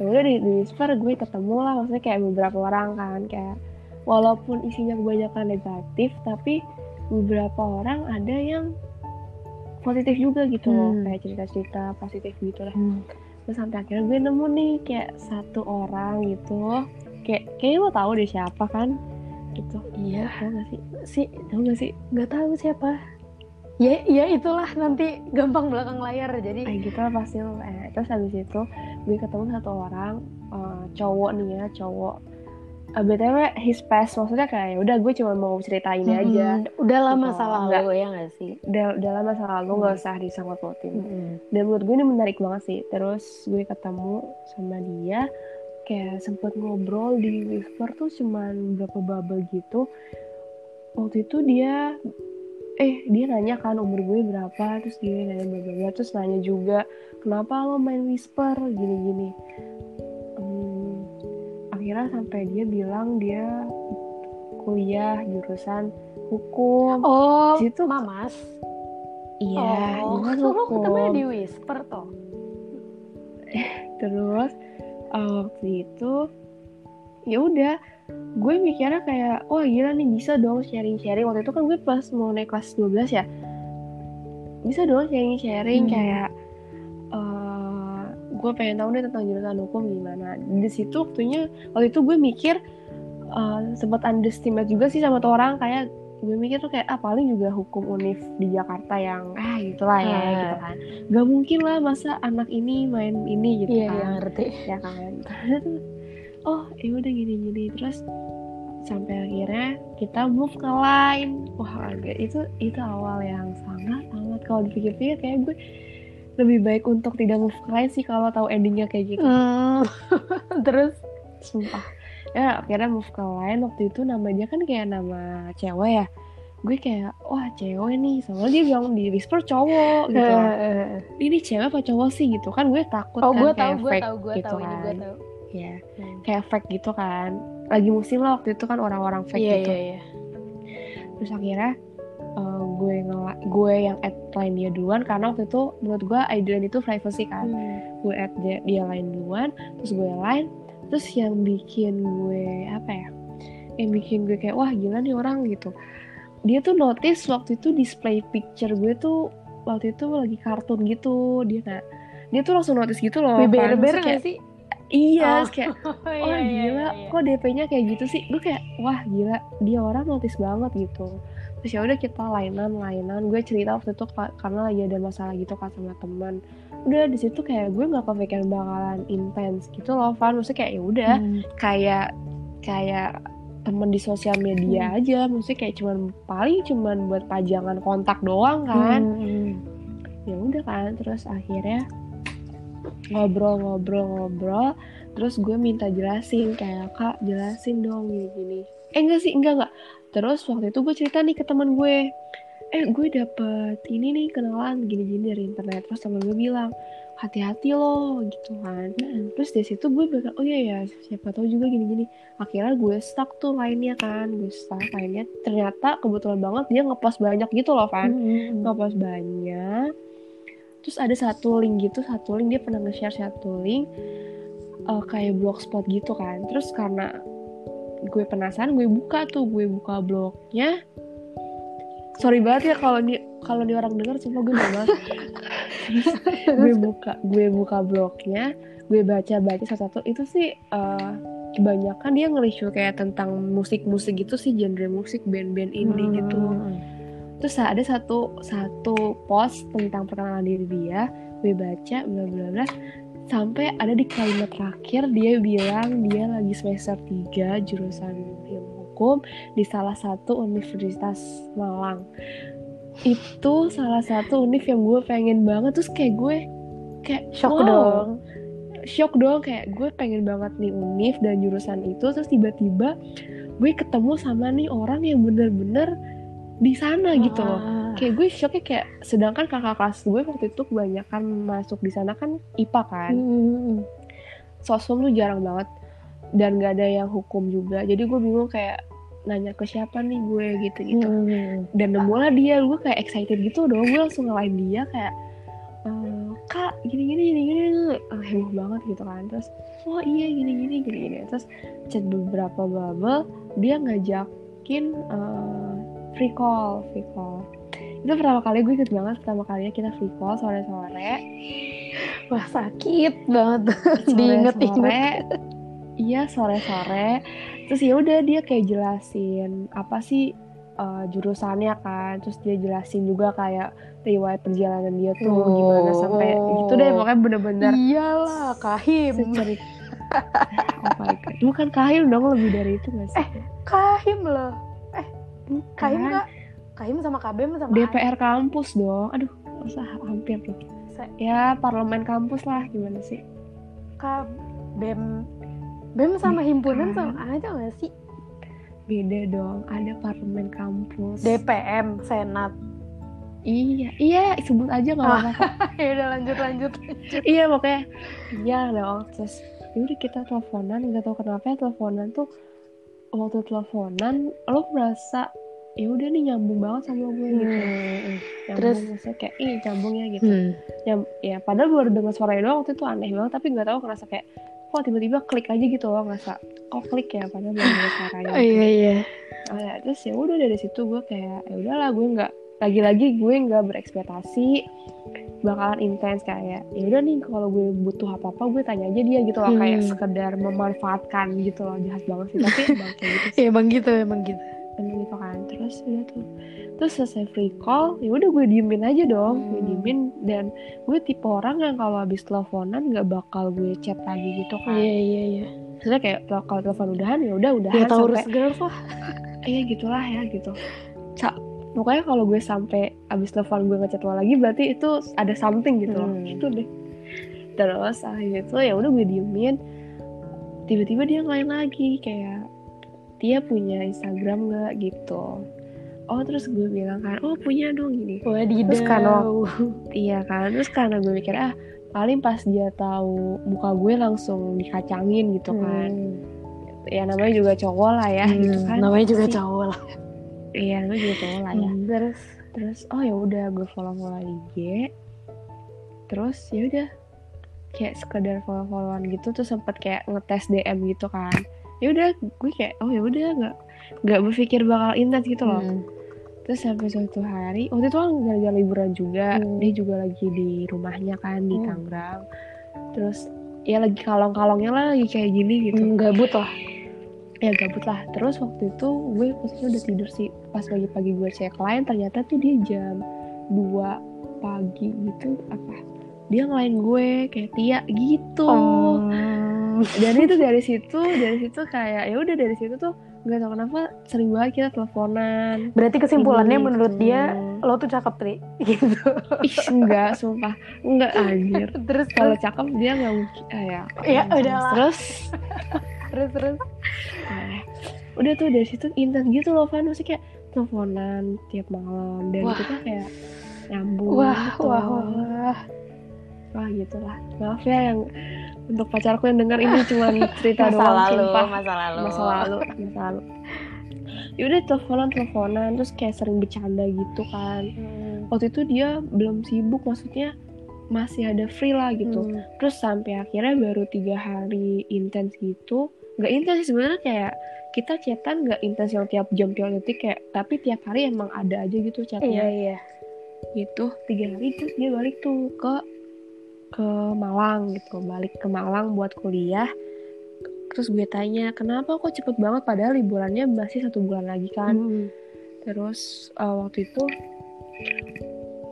ya udah di, di Whisper gue ketemu lah maksudnya kayak beberapa orang kan kayak walaupun isinya kebanyakan negatif tapi beberapa orang ada yang positif juga gitu loh Hmm. kayak cerita-cerita positif gitu lah Hmm. terus sampai akhirnya gue nemu nih kayak satu orang gitu kayak kayaknya lo tahu deh siapa kan gitu Iya. tau gak sih Si tau gak sih nggak tahu siapa. Ya, ya itulah nanti gampang belakang layar jadi. kayak gitu lah pasti eh, terus habis itu gue ketemu satu orang eh, cowok nih ya cowok Eh, btw his past maksudnya kayak ya udah gue cuma mau cerita ini aja Hmm, udah lama Gitu. salah Nggak. lo ya nggak sih? udah udah lama masa lalu Hmm. nggak usah disangkut pautin Hmm. dan menurut gue ini menarik banget sih terus gue ketemu sama dia kayak sempet ngobrol di Whisper tuh cuman berapa bubble gitu waktu itu dia eh dia nanya kan umur gue berapa terus dia nanya bla terus nanya juga kenapa lo main Whisper gini gini Hmm, akhirnya sampai dia bilang dia kuliah jurusan hukum Oh, situ- Mamas. iya oh, jurusan lo ketemunya di Whisper toh. terus uh, waktu itu ya udah gue mikirnya kayak wah gila nih bisa dong sharing-sharing. Waktu itu kan gue pas mau naik kelas 12 ya. Bisa dong sharing-sharing Hmm. kayak uh, gue pengen tahu nih tentang jurusan hukum gimana. Di situ waktunya waktu itu gue mikir uh, sempat underestimate juga sih sama tuh orang. Kayak gue mikir tuh kayak ah paling juga hukum univ di Jakarta yang ah gitulah ya Ah. gitu kan. Gak mungkin lah masa anak ini main ini gitu Iya, kan. iya ngerti. ya kan oh ya udah gini gini. Terus sampai akhirnya kita move ke line wah agak itu itu awal yang sangat amat kalau dipikir-pikir kayak gue lebih baik untuk tidak move ke line sih kalau tahu endingnya kayak gitu. Hmm. Terus sumpah. Ya akhirnya move ke line waktu itu nama dia kan kayak nama cewek ya. Gue kayak wah cewek nih. Soalnya dia bilang di whisper cowok gitu. Eh, eh, ini cewek apa cowok sih? gitu. Kan gue takut Oh, kan gue kayak tahu, gue fake tahu, gue gitu tahu ini, gue kan. tahu. Ya Hmm. kayak fake gitu kan lagi musim lah waktu itu kan orang-orang fake Iya, gitu iya, iya. terus akhirnya eh, gue ngela gue yang add line dia duluan karena waktu itu menurut gue ideal itu privacy kan Hmm. gue add dia, dia line duluan terus gue line terus yang bikin gue apa ya yang bikin gue kayak wah gila nih orang gitu dia tuh notice waktu itu display picture gue tuh waktu itu lagi kartun gitu dia kayak dia tuh langsung notice gitu loh. Beber-beber nggak kayak, sih? Iya Oh. kayak Oh, iya, gila iya, iya. kok DP-nya kayak gitu sih gue kayak wah gila dia orang notice banget gitu terus ya udah kita lainan lainan gue cerita waktu itu ka- karena lagi ada masalah gitu kan sama teman udah di situ kayak gue nggak kepikiran bakalan intens gitu loh Van maksudnya kayak ya udah Hmm. kayak kayak temen di sosial media Hmm. aja maksudnya kayak cuman paling cuman buat pajangan kontak doang kan Hmm, hmm. ya udah kan terus akhirnya ngobrol-ngobrol-ngobrol terus gue minta jelasin kayak kak jelasin dong gini-gini. Eh enggak sih enggak enggak. Terus waktu itu gue cerita nih ke teman gue. Eh gue dapet ini nih kenalan gini-gini dari internet. Terus teman gue bilang hati-hati loh gitu kan. Terus dari situ gue bilang oh iya ya siapa tahu juga gini-gini. Akhirnya gue stuck tuh lainnya kan gue stuck lainnya. Ternyata kebetulan banget dia ngepost banyak gitu loh kan Hmm, hmm, hmm. ngepost banyak terus ada satu link gitu satu link dia pernah nge-share satu link eh, kayak blogspot gitu kan. Terus karena gue penasaran gue buka tuh gue buka blognya. Sorry banget ya kalau nih kalau nih orang denger sumpah gue banget terus gue buka gue buka blognya gue baca baca satu-satu. Itu sih eh, kebanyakan dia nge-review kayak tentang musik-musik gitu sih genre musik band-band indie Hmm, gitu. Hmm, hmm. Terus ada satu satu post tentang perkenalan diri dia. Gue baca bla bla bla. Sampai ada di kalimat terakhir dia bilang dia lagi semester 3 jurusan ilmu hukum di salah satu universitas Malang. Itu salah satu univ yang gue pengen banget. Terus kayak gue kayak Shock wow, dong. shock dong kayak gue pengen banget nih univ dan jurusan itu. Terus tiba-tiba gue ketemu sama nih orang yang bener-bener di sana gitu loh. Ah. kayak gue shocknya kayak sedangkan kakak kelas gue waktu itu kebanyakan masuk di sana kan IPA kan. Hmm, sosum tuh jarang banget. Dan gak ada yang hukum juga. Jadi gue bingung kayak nanya ke siapa nih gue gitu gitu Hmm, dan nemulah dia gue kayak excited gitu dong gue langsung ngelain dia kayak "Eh, kak gini gini gini gini Eh, heboh banget gitu kan. Terus oh iya gini gini gini gini terus chat beberapa bubble dia ngajakin eh, free call free call. Itu itu pertama kali gue inget banget pertama kalinya kita free call sore sore wah sakit banget. Diinget-inget sore iya sore sore terus ya udah dia kayak jelasin apa sih uh, jurusannya kan. Terus dia jelasin juga kayak riwayat perjalanan dia tuh Oh. gimana sampai gitu deh. Pokoknya bener-bener iyalah kahim. secerit oh my god. Bukan kahim dong lebih dari itu gak sih? Kahim loh Bukan. kahim nggak? Kahim sama KBM sama DPR kampus dong aduh masa hampir tuh. Se- ya parlemen kampus lah gimana sih? K BEM. BEM sama himpunan sama aja gak sih? Beda dong ada parlemen kampus. DPM Senat. Iya iya sebut aja nggak Ah. apa-apa. ya udah lanjut lanjut lanjut. Iya makanya iya dong. Terus yaudah kita teleponan nggak tahu kenapa ya teleponan tuh waktu teleponan lo merasa ya udah nih nyambung banget sama gue gitu. Nyambung Terus? maksudnya kayak ih nyambung ya gitu. Hmm. ya, ya padahal baru dengar suaranya doang waktu itu aneh banget tapi nggak tahu ngerasa kayak kok tiba-tiba klik aja gitu loh ngerasa kok klik ya padahal belum dengar suaranya. Oh, iya iya. Oh, ya, terus ya udah dari situ gue kayak ya udahlah gue nggak lagi-lagi gue nggak berekspektasi bakalan intens kayak ya udah nih kalau gue butuh apa apa gue tanya aja dia gitu loh kayak Hmm. sekedar memanfaatkan gitu loh jahat banget sih tapi emang kayak gitu sih. Iya emang gitu emang gitu. Emang gitu kan terus udah tuh terus selesai free call ya udah gue diemin aja dong gue Hmm. diemin dan gue tipe orang yang kalau habis teleponan nggak bakal gue chat lagi gitu kan. Iya iya iya. Maksudnya kayak kalau telepon udahan ya udah udahan ya sampai urus girls lah. Iya gitulah ya gitu. Ca pokoknya kalau gue sampai abis telepon gue ngechat lo lagi berarti itu ada something gitu loh. Hmm. gitu deh. Terus akhirnya itu ya udah gue diemin. Tiba-tiba dia ngelain lagi kayak dia punya Instagram nggak? Gitu. Oh terus gue bilang kan oh punya dong gini wadidaw. Terus kalau- iya kan terus karena gue mikir ah paling pas dia tahu muka gue langsung dikacangin gitu kan. Hmm. ya namanya juga cowok lah ya gitu Hmm, kan. namanya juga Pasti- cowok lah iya namanya juga cowok lah ya. Hmm, terus terus oh ya udah gue follow follow IG terus ya udah kayak sekedar follow followan gitu tuh sempet kayak ngetes DM gitu kan. Ya udah gue kayak oh ya udah nggak nggak berpikir bakal intens gitu loh. Hmm. terus sampai suatu hari waktu itu kan gara-gara liburan juga Hmm. dia juga lagi di rumahnya kan di Hmm. Tangerang. Terus ya lagi kalong-kalongnya lah lagi kayak gini gitu. Hmm, gabut lah ya gabut lah. Terus waktu itu gue posisinya udah tidur sih. Pas pagi-pagi gue cek lain ternyata tuh dia jam 2 pagi gitu apa? Dia ngelain gue kayak Tia gitu. Oh. dan itu dari situ dari situ kayak ya udah dari situ tuh nggak tahu kenapa sering banget kita teleponan. Berarti kesimpulannya Ini menurut gitu. dia lo tuh cakep tri. Gitu. Ih enggak sumpah. Enggak anjir. Terus kalau cakep dia nggak mungkin ah, ya. Ya, udahlah. terus? Terus terus? Nah, udah tuh dari situ intens gitu loh Van. Maksudnya kayak teleponan tiap malam. Dan Wah. kita kayak nyambung wah gitu. wah wah wah. Wah gitu lah maaf ya yang untuk pacarku yang dengar ini cuma cerita masa doang lalu sumpah. masa lalu. Masa lalu masa lalu. Ya udah teleponan teleponan terus kayak sering bercanda gitu kan. Hmm. waktu itu dia belum sibuk maksudnya masih ada free lah gitu. Hmm. terus sampai akhirnya baru tiga hari intens gitu nggak intens sih sebenarnya kayak kita chatan nggak intens yang tiap jam tiap detik kayak tapi tiap hari emang ada aja gitu iya chatnya iya. Gitu tiga hari terus dia balik tuh ke ke Malang gitu balik ke Malang buat kuliah. Terus gue tanya kenapa kok cepet banget? Padahal liburannya masih satu bulan lagi kan. Hmm. terus uh, waktu itu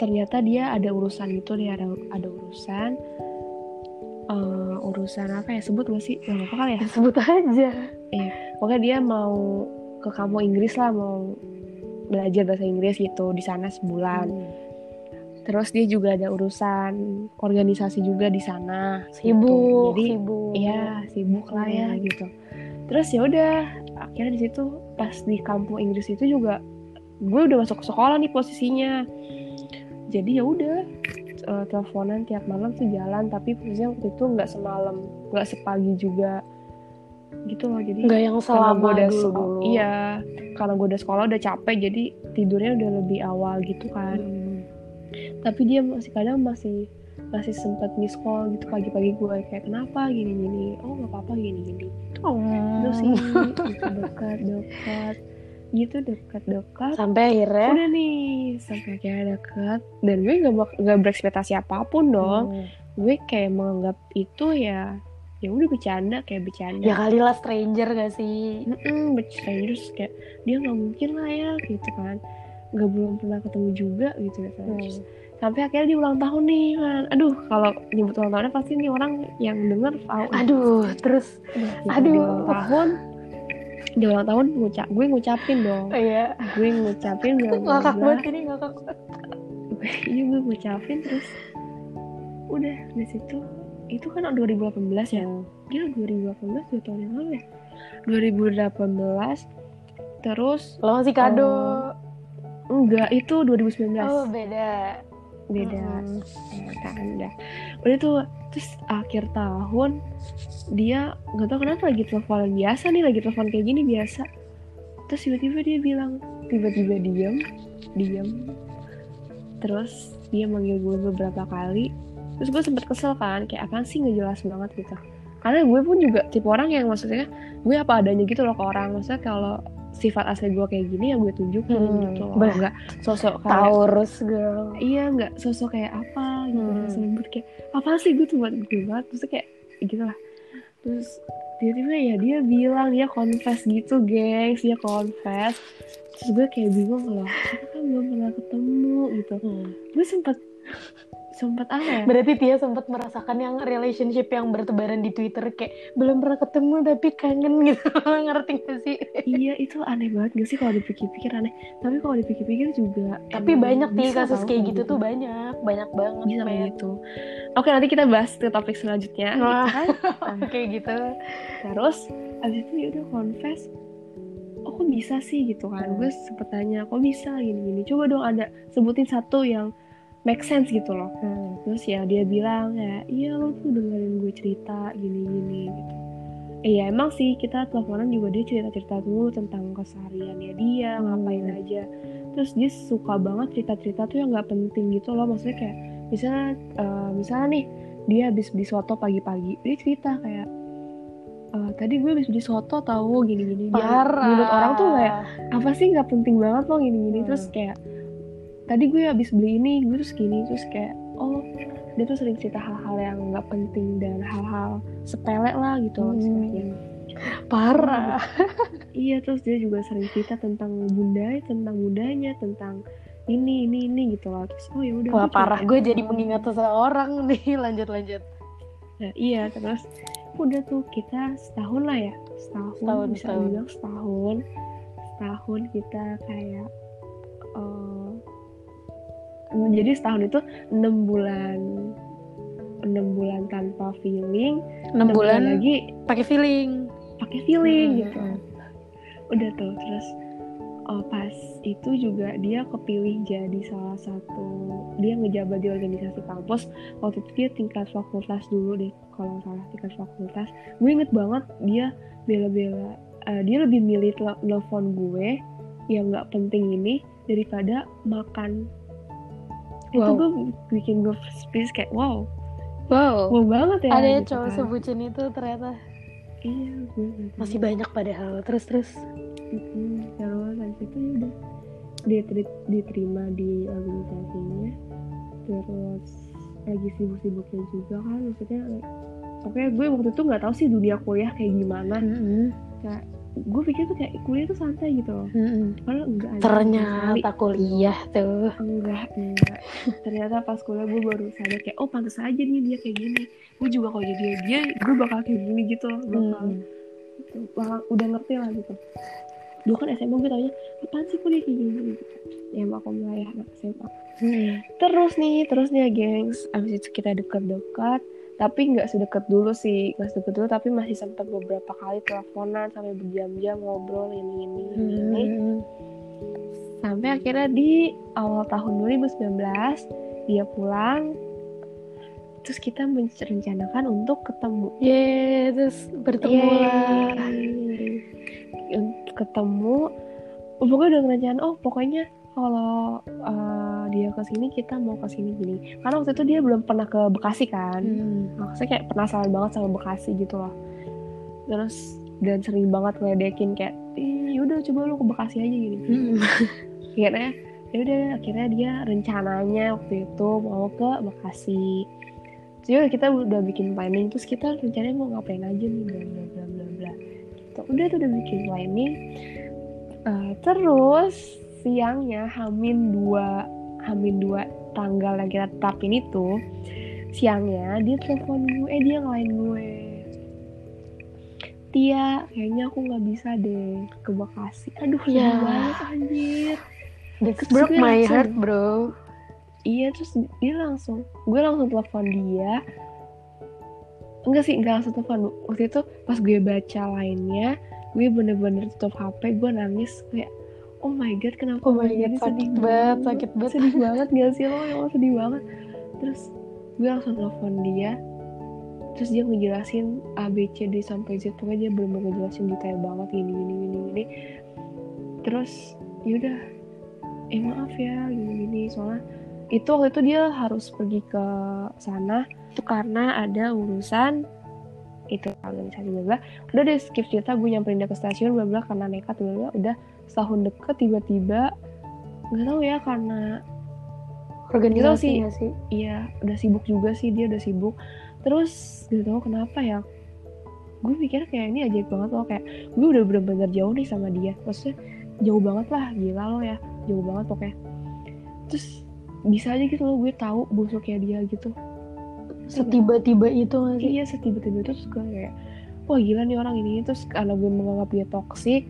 ternyata dia ada urusan gitu dia ada ada urusan uh, urusan apa ya? Sebut gak sih? Nggak apa kali ya. Sebut aja. Pokoknya dia mau ke kampung Inggris lah mau belajar bahasa Inggris gitu di sana sebulan. Hmm. Terus dia juga ada urusan organisasi juga di sana sibuk gitu. jadi sibuk Iya sibuk lah ya Hmm. gitu. Terus ya udah akhirnya di situ pas di kampung Inggris itu juga gue udah masuk sekolah nih posisinya. Jadi ya udah eh, teleponan tiap malam tuh jalan tapi posisinya waktu itu nggak semalam nggak sepagi juga gitu loh jadi nggak yang selama gue udah dulu dulu iya karena gue udah sekolah udah capek jadi tidurnya udah lebih awal gitu kan Hmm. Tapi dia masih kadang masih masih sempat miss call gitu pagi-pagi gue kayak kenapa gini-gini? Oh nggak apa-apa gini-gini. Oh. terus sih dekat dekat. Gitu dekat-dekat. Sampai akhirnya? Udah nih sampai akhirnya deket dan gue nggak nggak berekspektasi apa pun dong. Hmm. gue kayak menganggap itu ya ya udah bercanda kayak bercanda. Ya kali lah stranger gak sih? Mm-mm, bercanda. Terus kayak dia nggak mungkin lah ya gitu kan nggak belum pernah ketemu juga gitu kan Hmm. Terus sampai akhirnya dia ulang tahun nih kan aduh kalau nyebut ulang tahunnya pasti nih orang yang denger tahu. Aduh terus Gitu, aduh. dia ulang tahun dia ulang tahun ngucap gue ngucapin dong. Iya. Gue ngucapin ngakak banget ini ngakak iya gue ngucapin terus udah di situ. Itu kan 2018 ya? Dia 2018 dua tahun yang lalu ya? 2018 terus lo ngasih kado. Oh, enggak itu 2019 oh beda. Beda. Mm. Ya kan udah udah tuh terus akhir tahun dia nggak tahu kenapa lagi teleponan biasa nih lagi telepon kayak gini biasa. Terus tiba-tiba dia bilang tiba-tiba diem diem. Terus dia manggil gue beberapa kali. Terus gue sempet kesel kan kayak apaan sih nggak jelas banget gitu. Karena gue pun juga tipe orang yang maksudnya gue apa adanya gitu loh ke orang. Maksudnya kalau sifat asli gue kayak gini ya gue tunjukin Hmm, gitu loh. nggak sosok kayak Taurus girl iya nggak sosok kayak apa gitu Hmm. hmm. selembut kayak apa sih gue tuh buat gue banget terus kayak gitu lah terus tiba-tiba ya dia bilang dia confess gitu gengs dia confess. Terus gue kayak bingung loh kita kan belum pernah ketemu? Gitu. Gue sempat sempat apa ya Berarti Tia sempat merasakan yang relationship yang bertebaran di Twitter kayak belum pernah ketemu tapi kangen gitu. Ngerti gak sih? iya itu aneh banget gak sih kalau dipikir-pikir aneh tapi kalau dipikir-pikir juga Tapi banyak nih bisa kasus kayak gitu tuh banyak, banyak banget. bisa kayak gitu oke nanti kita bahas ke topik selanjutnya Wah. gitu kan. kayak gitu. terus abis itu ya udah confess oh kok bisa sih gitu kan Hmm. gue sempet tanya kok bisa gini gini coba dong ada sebutin satu yang make sense gitu loh. Terus ya dia bilang ya iya lo tuh dengerin gue cerita gini gini gitu. Iya emang sih kita teleponan juga dia cerita-cerita dulu tentang kesehariannya dia Hmm. ngapain aja. Terus dia suka banget cerita-cerita tuh yang nggak penting gitu loh. Maksudnya kayak misalnya eh, misalnya nih dia habis beli soto pagi-pagi dia cerita kayak "Eh, tadi gue habis beli soto tahu gini-gini. Dia- Parah. menurut orang tuh kayak apa sih nggak penting banget loh gini-gini? Hmm. terus kayak tadi gue habis beli ini gue terus gini terus kayak oh dia tuh sering cerita hal-hal yang nggak penting dan hal-hal sepele lah gitu loh Hmm. parah. iya terus dia juga sering cerita tentang bunda tentang bundanya tentang ini ini ini gitu loh terus oh ya udah Wah parah. Gue jadi mengingat seseorang nih. Lanjut lanjut. Nah, iya terus udah tuh kita setahun lah ya setahun, Setahun, bisa setahun. bilang setahun setahun kita kayak eh, jadi setahun itu enam bulan enam bulan tanpa feeling 6 enam bulan lagi pakai feeling. pakai feeling Hmm, gitu. Udah tuh terus oh, pas itu juga dia kepilih jadi salah satu dia ngejabat di organisasi kampus. Waktu itu dia tingkat fakultas dulu deh kalau salah tingkat fakultas. Gue inget banget dia bela-bela eh, dia lebih milih tel- telepon gue yang nggak penting ini daripada makan itu Wow. gue bikin gue space kayak wow Wow. wow banget ya Ada gitu cowok kan. sebutin itu ternyata iya gue masih banyak padahal. Terus terus. Mm-mm, terus habis itu ya udah diterima di organisasinya terus lagi sibuk-sibuknya juga kan maksudnya pokoknya gue waktu itu nggak tahu sih dunia kuliah kayak gimana kayak gue pikir tuh kayak kuliah tuh santai gitu loh. Padahal enggak aja Ternyata kuliah tuh. enggak enggak. Ternyata pas kuliah gue baru sadar kayak oh pantas aja nih dia kayak gini. Gue juga kalau jadi dia gue bakal kayak gini gitu loh. Bakal Hmm. bakal udah ngerti lah gitu. Dulu kan SMA gue tanya apaan sih kuliah kayak gini? Gitu. Ya aku mulai anak SMA Hmm. terus nih terus nih ya gengs. Abis itu kita deket-deket tapi nggak sedekat dulu sih nggak sedekat dulu tapi masih sempat beberapa kali teleponan sampai berjam-jam ngobrol ini ini ini, ini. Hmm. sampai akhirnya di awal tahun 2019 dia pulang terus kita merencanakan untuk ketemu Yeay, terus bertemu lah. Untuk ketemu pokoknya udah ngerencanain oh pokoknya kalau uh, dia ke sini kita mau ke sini gini. Karena waktu itu dia belum pernah ke Bekasi kan. Hmm. maksudnya kayak penasaran banget sama Bekasi gitu loh. Terus dan sering banget ngeledekin kayak ih ya udah coba lu ke Bekasi aja gini. Hmm. akhirnya ya udah akhirnya dia rencananya waktu itu mau ke Bekasi. Terus yaudah kita udah bikin planning terus kita rencananya mau ngapain aja nih bla bla bla bla bla. Gitu. udah tuh udah bikin planning. Eh, terus siangnya Hamin dua Hamin dua tanggal yang kita tetapin itu siangnya dia telepon gue eh dia ngelain gue. Tia kayaknya aku nggak bisa deh ke Bekasi. Aduh sedih Ya. banget anjir. That Terus broke my langsung- heart bro. Iya terus dia langsung gue langsung telepon dia. Enggak sih enggak langsung telepon. Waktu itu pas gue baca lainnya gue bener-bener tutup HP gue nangis kayak oh my god kenapa Oh my god sakit banget, sakit banget. sedih banget gak sih lo? Ya Allah, sedih banget. Terus gue langsung telepon dia. Terus dia ngejelasin A B C D sampai Z. Pokoknya dia bener-bener ngejelasin detail banget. Gini gini gini gini. Terus yaudah eh maaf ya gini gini. Soalnya itu waktu itu dia harus pergi ke sana. Itu karena ada urusan itu organisasi bla bla. Udah deh skip cerita. Gue nyamperin dia ke stasiun bla bla. Karena nekat bla bla. Udah setahun deket tiba-tiba nggak tahu ya karena Organisasi sih. nggak sih? iya udah sibuk juga sih dia udah sibuk terus gak tahu kenapa ya gue mikir kayak ini ajaib banget loh kayak gue udah bener-bener jauh nih sama dia maksudnya jauh banget lah gila lo ya jauh banget pokoknya terus bisa aja gitu loh gue tahu busuknya dia gitu Setiba-tiba itu nggak sih? iya setiba-tiba itu terus gue kayak wah gila nih orang ini terus karena gue menganggap dia toksik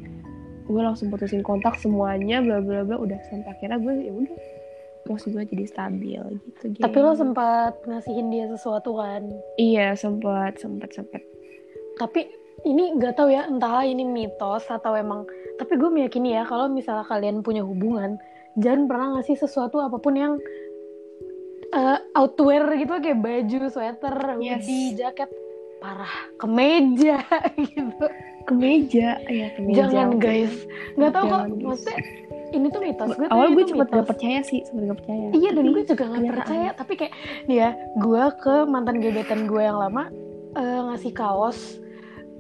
gue langsung putusin kontak semuanya bla bla bla udah sampai akhirnya gue ya udah emosi gue jadi stabil gitu Tapi lo geng. sempat ngasihin dia sesuatu kan? iya sempat sempat sempat Tapi ini nggak tahu ya entah ini mitos atau emang. Tapi gue meyakini ya kalau misalnya kalian punya hubungan, jangan pernah ngasih sesuatu apa pun yang eh, outwear gitu kayak baju, sweater, Yes. hoodie, jaket, parah, kemeja gitu. Kemeja. Ya kemeja Jangan guys, nggak tahu kok. Guys. Maksudnya ini tuh mitos. Gue awalnya gue cepet gak percaya sih sempet gak percaya. Iya dan gue juga gak kenyataan. percaya. Tapi kayak nih ya Gue ke mantan gebetan gue yang lama eh, Ngasih kaos.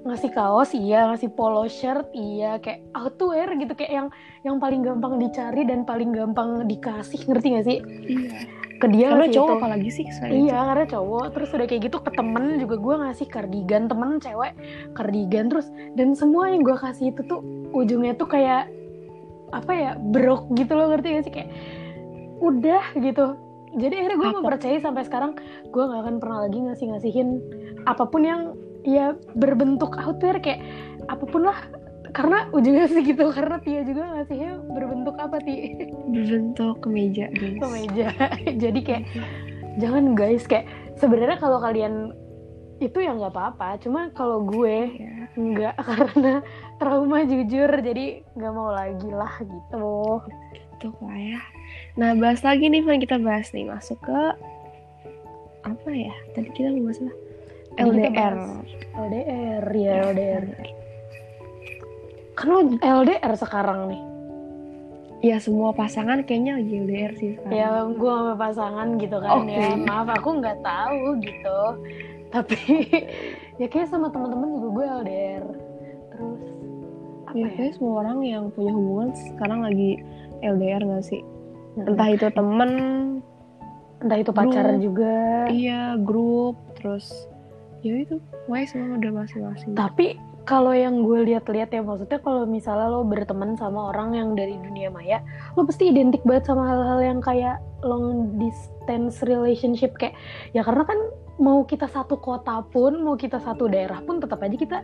Ngasih kaos iya. Ngasih polo shirt iya. Kayak outwear gitu. Kayak yang yang paling gampang dicari Dan paling gampang dikasih. Ngerti gak sih? iya Ke dia karena ngasih cowok itu. apalagi sih Iya karena cowok. Terus udah kayak gitu ke temen juga gue ngasih kardigan Temen cewek kardigan Terus dan semua yang gue kasih itu tuh Ujungnya tuh kayak Apa ya Brok gitu loh ngerti gak sih? Kayak Udah gitu. Jadi akhirnya gue mempercayai sampai sekarang Gue gak akan pernah lagi ngasih-ngasihin Apa pun yang Ya berbentuk outwear kayak Apa pun lah Karena ujungnya segitu Karena Tia juga ngasihnya berbentuk apa Ti? berbentuk kemeja guys Kemeja Jadi kayak jangan guys kayak sebenarnya kalau kalian itu ya nggak apa-apa cuma kalau gue Iya. nggak karena trauma jujur jadi nggak mau lagi lah gitu Tuh lah ya. Nah bahas lagi nih yang kita bahas nih masuk ke apa ya? Tadi kita mau bahas apa? LDR. bahas LDR ya LDR kan lo LDR sekarang nih Ya semua pasangan kayaknya lagi LDR sih sekarang. ya gue sama pasangan gitu kan Oke. ya maaf aku nggak tahu gitu tapi ya kayak sama teman-teman juga gue LDR terus apa Ya, ya, kayak semua orang yang punya hubungan sekarang lagi LDR gak sih? Hmm. Entah itu temen, entah itu pacar Grup. juga iya grup, terus ya itu, pokoknya semua udah masing-masing. tapi kalau yang gue lihat-lihat ya maksudnya kalau misalnya lo berteman sama orang yang dari dunia maya lo pasti identik banget sama hal-hal yang kayak long distance relationship kayak ya karena kan mau kita satu kota pun mau kita satu daerah pun tetap aja kita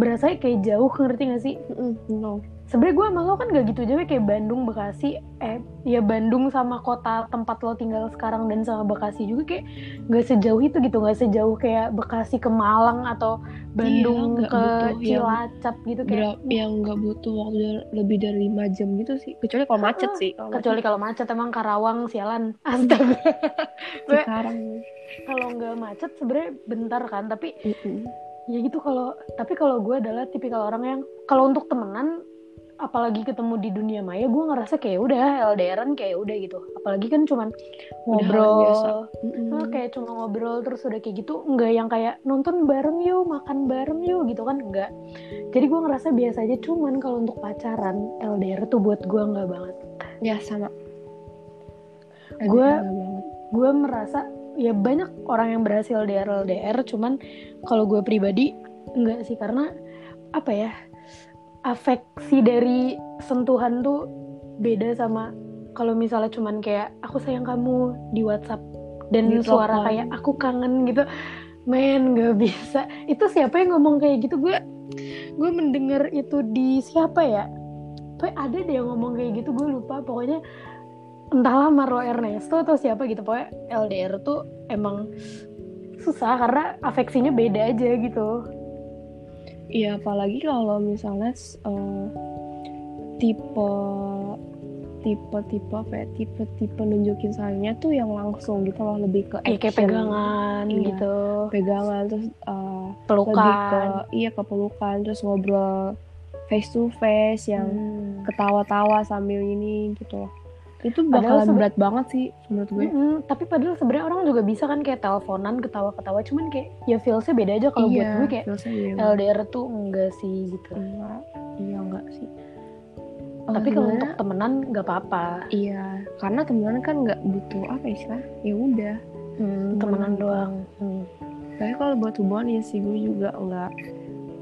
berasa kayak jauh ngerti gak sih Mm-mm, no. Sebenarnya gue sama lo kan gak gitu jauh kayak Bandung Bekasi eh ya Bandung sama kota tempat lo tinggal sekarang dan sama Bekasi juga kayak gak sejauh itu gitu gak sejauh kayak Bekasi ke Malang atau Bandung nggak ke butuh yang Cilacap gitu kayak Berapa yang nggak butuh waktu lebih dari 5 jam gitu sih. Kecuali kalau macet Ah, sih. Kalau kecuali kalau macet emang Karawang sialan astaga sekarang. kalau nggak macet sebenarnya bentar kan tapi Mm-mm. ya gitu kalau tapi kalau gue adalah tipikal orang yang kalau untuk temenan apalagi ketemu di dunia maya gue ngerasa kayak udah LDRan kayak udah gitu. Apalagi kan cuman ngobrol. oh, kayak cuma ngobrol terus udah kayak gitu nggak yang kayak nonton bareng yuk makan bareng yuk gitu kan enggak jadi gue ngerasa biasa aja cuman kalau untuk pacaran LDR tuh buat gue nggak banget. Ya sama. Gue gue merasa ya banyak orang yang berhasil LDR LDR cuman kalau gue pribadi enggak sih. Karena apa ya afeksi dari sentuhan tuh beda sama kalau misalnya cuman kayak aku sayang kamu di WhatsApp. Dan Di suara telepon. kayak aku kangen gitu. Men nggak bisa. Itu siapa yang ngomong kayak gitu? Gue gue mendengar itu di siapa ya? Pokoknya ada deh yang ngomong kayak gitu gue lupa. Pokoknya entahlah Marlo Ernesto atau siapa gitu. Pokoknya LDR tuh emang susah karena afeksinya beda aja gitu Iya apalagi kalau misalnya eh, tipe tipe tipe apa ya tipe tipe nunjukin sayangnya tuh yang langsung gitu loh lebih ke ya kayak action. pegangan Iya. gitu pegangan terus eh, pelukan lebih ke iya ke pelukan terus ngobrol face to face yang Hmm. ketawa-tawa sambil ini gitu loh itu sebe- berat banget sih menurut gue. Mm-mm, tapi padahal sebenarnya orang juga bisa kan kayak teleponan ketawa-ketawa. Cuman kayak ya feelsnya beda aja kalau buat gue kayak. LDR tuh enggak sih gitu. Enggak iya enggak sih. Eh, tapi kalau untuk temenan nggak apa-apa. Iya karena temenan kan nggak butuh apa ya istilah ya udah. Hmm, temenan Temenan. doang. Hmm. tapi kalau buat hubungan ya sih gue juga nggak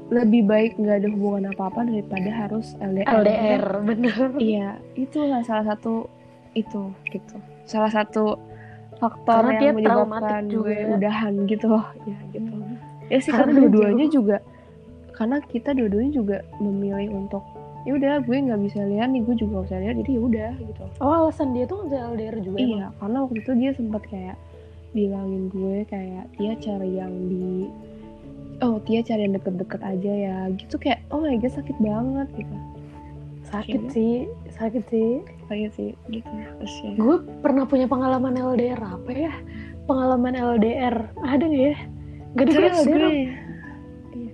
lebih baik nggak ada hubungan apa apa daripada harus LDR LDR bener. Iya itu lah salah satu itu gitu salah satu faktor Karena dia yang menyebabkan juga. gue udahan gitu loh ya gitu Hmm. ya sih Karena karena dua-duanya juga karena kita dua-duanya juga memilih untuk ya udah gue nggak bisa lihat nih gue juga nggak bisa lihat jadi ya udah gitu oh alasan dia tuh nggak bisa LDR juga emang? iya karena waktu itu dia sempat kayak bilangin gue kayak dia cari yang di oh dia cari yang deket-deket aja ya gitu kayak oh my god sakit banget gitu sakit Iya. sih sakit sih kayak sih gitu. Ya. Gue pernah punya pengalaman LDR apa ya? Pengalaman LDR ada nggak ya? Gak ada terus LDR gue. Iya.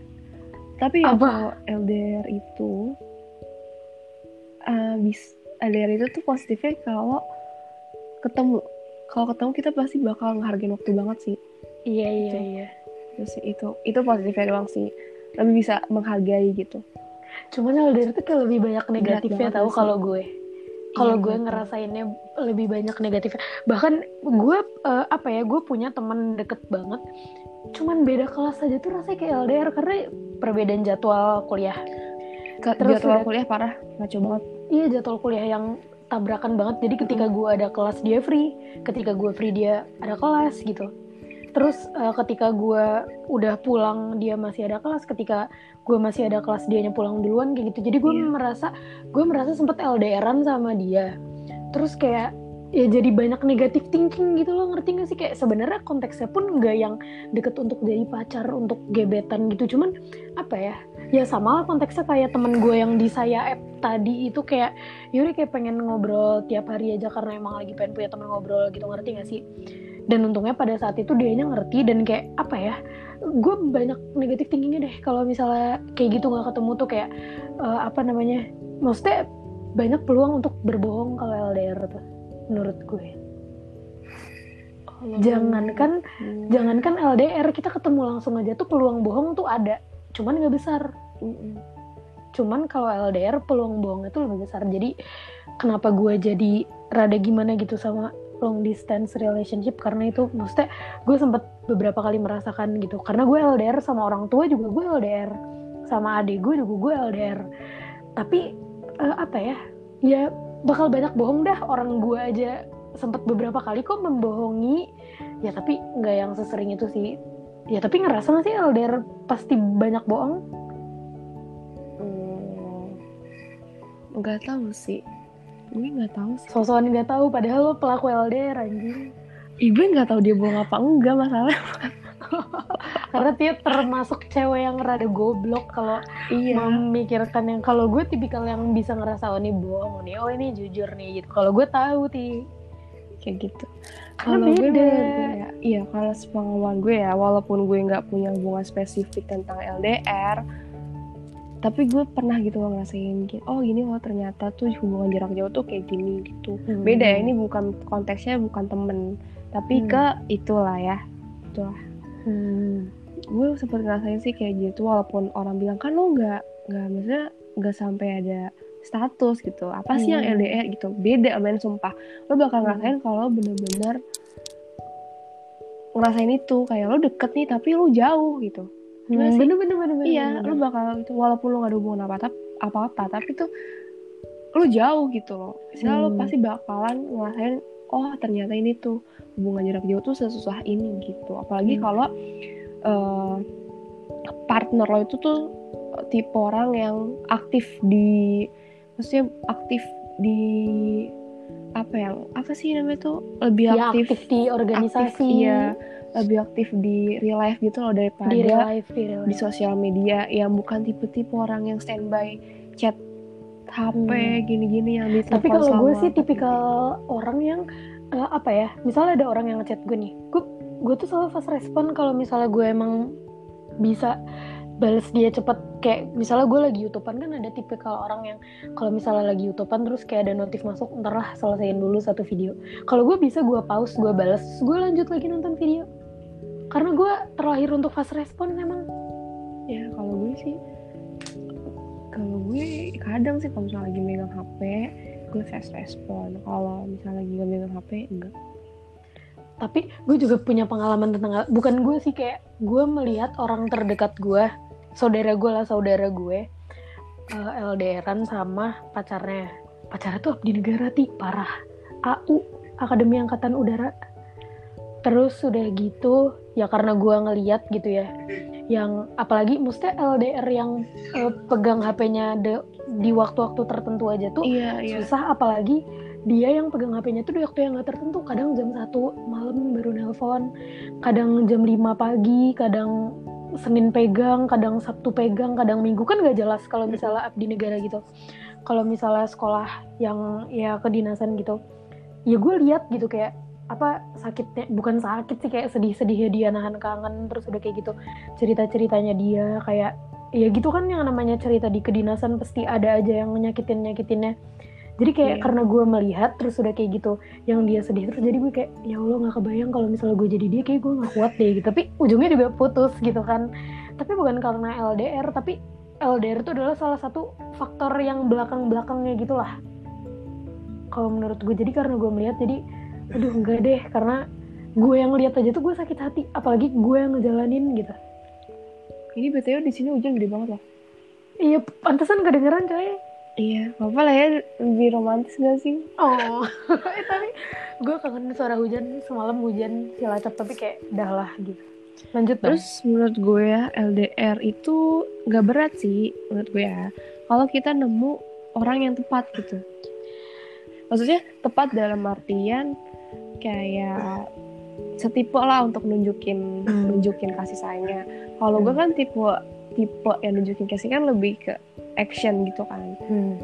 tapi ya Apa? kalau LDR itu uh, bis LDR itu tuh positifnya kalau ketemu. Kalau ketemu kita pasti bakal ngehargain waktu banget sih. Iya iya Gitu. iya. Terus itu itu positifnya doang sih. Lebih bisa menghargai gitu. Cuman LDR tuh kayak lebih banyak negatifnya tahu kalau gue kalau Iya, gue ngerasainnya lebih banyak negatifnya. Bahkan gue eh, apa ya gue punya teman deket banget. Cuman beda kelas aja tuh rasanya kayak LDR karena perbedaan jadwal kuliah. Ke Terus jadwal udah- kuliah parah ngaco banget. Iya jadwal kuliah yang tabrakan banget. Jadi ketika gue ada kelas dia free. Ketika gue free dia ada kelas gitu terus eh, ketika gue udah pulang dia masih ada kelas. Ketika gue masih ada kelas dianya pulang duluan kayak gitu. Jadi gue Iya. merasa gue merasa sempet LDRan sama dia. Terus kayak ya jadi banyak negatif thinking gitu loh. Ngerti gak sih? Kayak sebenarnya konteksnya pun nggak yang deket untuk jadi pacar untuk gebetan gitu. Cuman apa ya? Ya sama lah konteksnya kayak temen gue yang di saya app tadi itu kayak Yuri kayak pengen ngobrol tiap hari aja karena emang lagi pengen punya temen ngobrol gitu. Ngerti gak sih dan untungnya pada saat itu dianya ngerti dan kayak apa ya gue banyak negatif thinkingnya deh kalau misalnya kayak gitu nggak ketemu tuh kayak eh, apa namanya maksudnya banyak peluang untuk berbohong kalau LDR tuh menurut gue Kalau jangankan Hmm. jangankan LDR kita ketemu langsung aja tuh peluang bohong tuh ada cuman nggak besar Mm-mm. cuman kalau LDR peluang bohongnya tuh lebih besar jadi kenapa gue jadi rada gimana gitu sama long distance relationship karena itu maksudnya gue sempet beberapa kali merasakan gitu. Karena gue LDR sama orang tua juga gue LDR sama adik gue juga gue LDR tapi eh, apa ya ya bakal banyak bohong dah orang gue aja. Sempet beberapa kali kok membohongi. Ya tapi nggak yang sesering itu sih. Ya tapi ngerasa gak sih LDR pasti banyak bohong? Hmm. nggak tahu sih gue nggak tahu sih. Sosokan nggak tahu padahal lo pelaku LDR anjing. Ibu nggak tahu dia bohong apa enggak masalah karena dia termasuk cewek yang rada goblok kalau iya. memikirkan yang kalau gue tipikal yang bisa ngerasa oh ini bohong nih oh ini jujur nih gitu. Kalau gue tahu ti. Kayak gitu. Kalau gue beda. ya iya kalau sepengalaman gue ya walaupun gue nggak punya hubungan spesifik tentang LDR tapi gue pernah gitu loh ngerasain gitu oh ini loh ternyata tuh hubungan jarak jauh tuh kayak gini gitu Hmm. beda ya ini bukan konteksnya bukan temen tapi Hmm. ke itulah ya itulah Hmm. gue sempet ngerasain sih kayak gitu walaupun orang bilang kan lo nggak nggak maksudnya nggak sampai ada status gitu apa sih yang Hmm. LDR gitu beda men sumpah lo bakal Hmm. ngerasain kalau bener-bener ngerasain itu kayak lo deket nih tapi lo jauh gitu Gimana Hmm, sih? bener bener bener bener, iya bener. lo bakal itu walaupun lo gak ada hubungan apa apa apa tapi tuh lo jauh gitu loh lo Hmm. pasti bakalan ngerasain oh ternyata ini tuh hubungan jarak jauh tuh sesusah ini gitu apalagi Hmm. kalau eh, partner lo itu tuh tipe orang yang aktif di maksudnya aktif di apa ya apa sih namanya tuh lebih Ya, aktif, aktif di organisasi aktif, iya lebih aktif di real life gitu loh daripada di real life di real di life. sosial media yang bukan tipe-tipe orang yang standby chat HP Hmm. gini-gini yang di tapi kalau gue sih tipikal orang yang eh, apa ya misalnya ada orang yang ngechat gue nih gue gue tuh selalu fast respon kalau misalnya gue emang bisa balas dia cepet. Kayak misalnya gue lagi youtubean kan ada tipikal orang yang kalau misalnya lagi youtubean terus kayak ada notif masuk ntar lah selesaiin dulu satu video. Kalau gue bisa gue pause gue balas gue lanjut lagi nonton video. Karena gue terlahir untuk fast respon emang ya kalau gue sih kalau gue kadang sih kalau misalnya lagi megang HP gue fast respon. Kalau misalnya lagi gak megang HP enggak. Tapi gue juga punya pengalaman tentang bukan gue sih kayak gue melihat orang terdekat gue saudara gue lah saudara gue eh, LDRan sama pacarnya. Pacarnya tuh abdi negara ti. Parah. AU Akademi Angkatan Udara. Terus udah gitu ya karena gue ngeliat gitu ya yang apalagi mestinya LDR yang eh, pegang HP-nya de- di waktu-waktu tertentu aja tuh iya iya. susah apalagi dia yang pegang HP-nya tuh di waktu yang nggak tertentu. Kadang jam 1 malam baru nelpon kadang jam 5 pagi kadang Senin pegang kadang Sabtu pegang kadang Minggu. Kan nggak jelas kalau misalnya abdi negara gitu. Kalau misalnya sekolah yang ya kedinasan gitu ya gue lihat gitu kayak apa sakitnya bukan sakit sih kayak sedih-sedihnya dia nahan kangen terus udah kayak gitu. Cerita-ceritanya dia kayak ya gitu kan yang namanya cerita di kedinasan pasti ada aja yang nyakitin nyakitinnya jadi kayak Iya. karena gue melihat terus udah kayak gitu yang dia sedih terus jadi gue kayak ya allah nggak kebayang kalau misalnya gue jadi dia kayak gue nggak kuat deh gitu. Tapi ujungnya juga putus gitu kan. Tapi bukan karena LDR tapi LDR itu adalah salah satu faktor yang belakang belakangnya gitulah. Kalau menurut gue jadi karena gue melihat jadi aduh enggak deh karena gue yang lihat aja tuh gue sakit hati apalagi gue yang ngejalanin gitu. Ini btw di sini hujan gede banget loh. Iya pantesan kedengeran coy iya apa lah ya lebih romantis gak sih Oh, eh, tapi gue kangen suara hujan semalam hujan cilacap tapi kayak dah lah gitu. Lanjut terus. Terus menurut gue ya LDR itu gak berat sih menurut gue ya. Kalau kita nemu orang yang tepat gitu. Maksudnya tepat dalam artian kayak setipe lah untuk nunjukin Hmm. nunjukin kasih sayangnya. Kalau gue kan tipe tipe yang nunjukin kasih kan lebih ke action gitu kan. Hmm.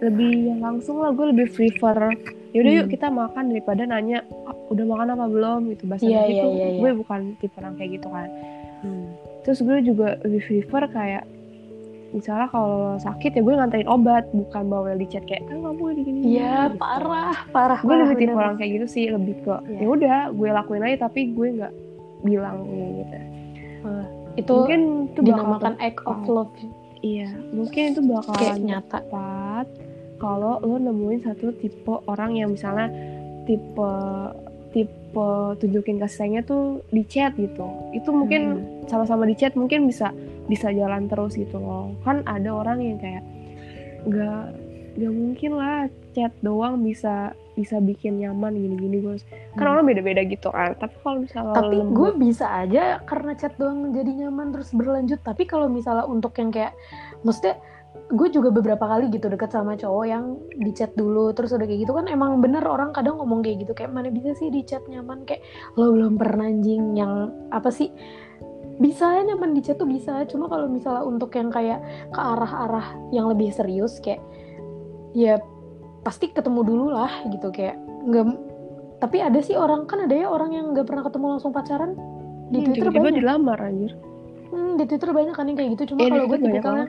Lebih yang langsung lah gue lebih prefer yaudah yuk Hmm. kita makan daripada nanya "Ah, udah makan apa belum gitu bahasa Iya, gitu. iya, iya, iya. Gue bukan tipe orang kayak gitu kan Hmm. terus gue juga lebih prefer kayak misalnya kalau sakit ya gue nganterin obat bukan bawel di chat kayak kan kamu di gini Iya parah parah. gue parah, lebih tipe orang kayak gitu sih lebih ke Iya. ya udah gue lakuin aja tapi gue nggak bilang gitu itu mungkin itu dinamakan act of love iya mungkin itu kayak bakalan nyata. tepat kalau lo nemuin satu tipe orang yang misalnya tipe tipe tunjukin kasih sayangnya tuh di chat gitu itu mungkin Hmm. sama-sama di chat mungkin bisa bisa jalan terus gitu loh kan ada orang yang kayak nggak nggak mungkin lah chat doang bisa bisa bikin nyaman gini-gini gue kan Hmm. orang beda-beda gitu kan tapi kalau misalnya Tapi gue bisa aja karena chat doang jadi nyaman terus berlanjut. Tapi kalau misalnya untuk yang kayak, maksudnya gue juga beberapa kali gitu deket sama cowok yang di chat dulu terus udah kayak gitu kan emang bener orang kadang ngomong kayak gitu kayak mana bisa sih di chat nyaman kayak lo belum pernah anjing yang apa sih bisa nyaman di chat tuh bisa cuma kalau misalnya untuk yang kayak ke arah-arah yang lebih serius kayak ya pasti ketemu dulu lah gitu. Kayak nggak tapi ada sih orang kan ada ya orang yang nggak pernah ketemu langsung pacaran? Di Hmm, Twitter banyak. dilamar anjir. Hmm, di Twitter banyak kan yang kayak gitu. Cuma di kalau gue banyak tipikalnya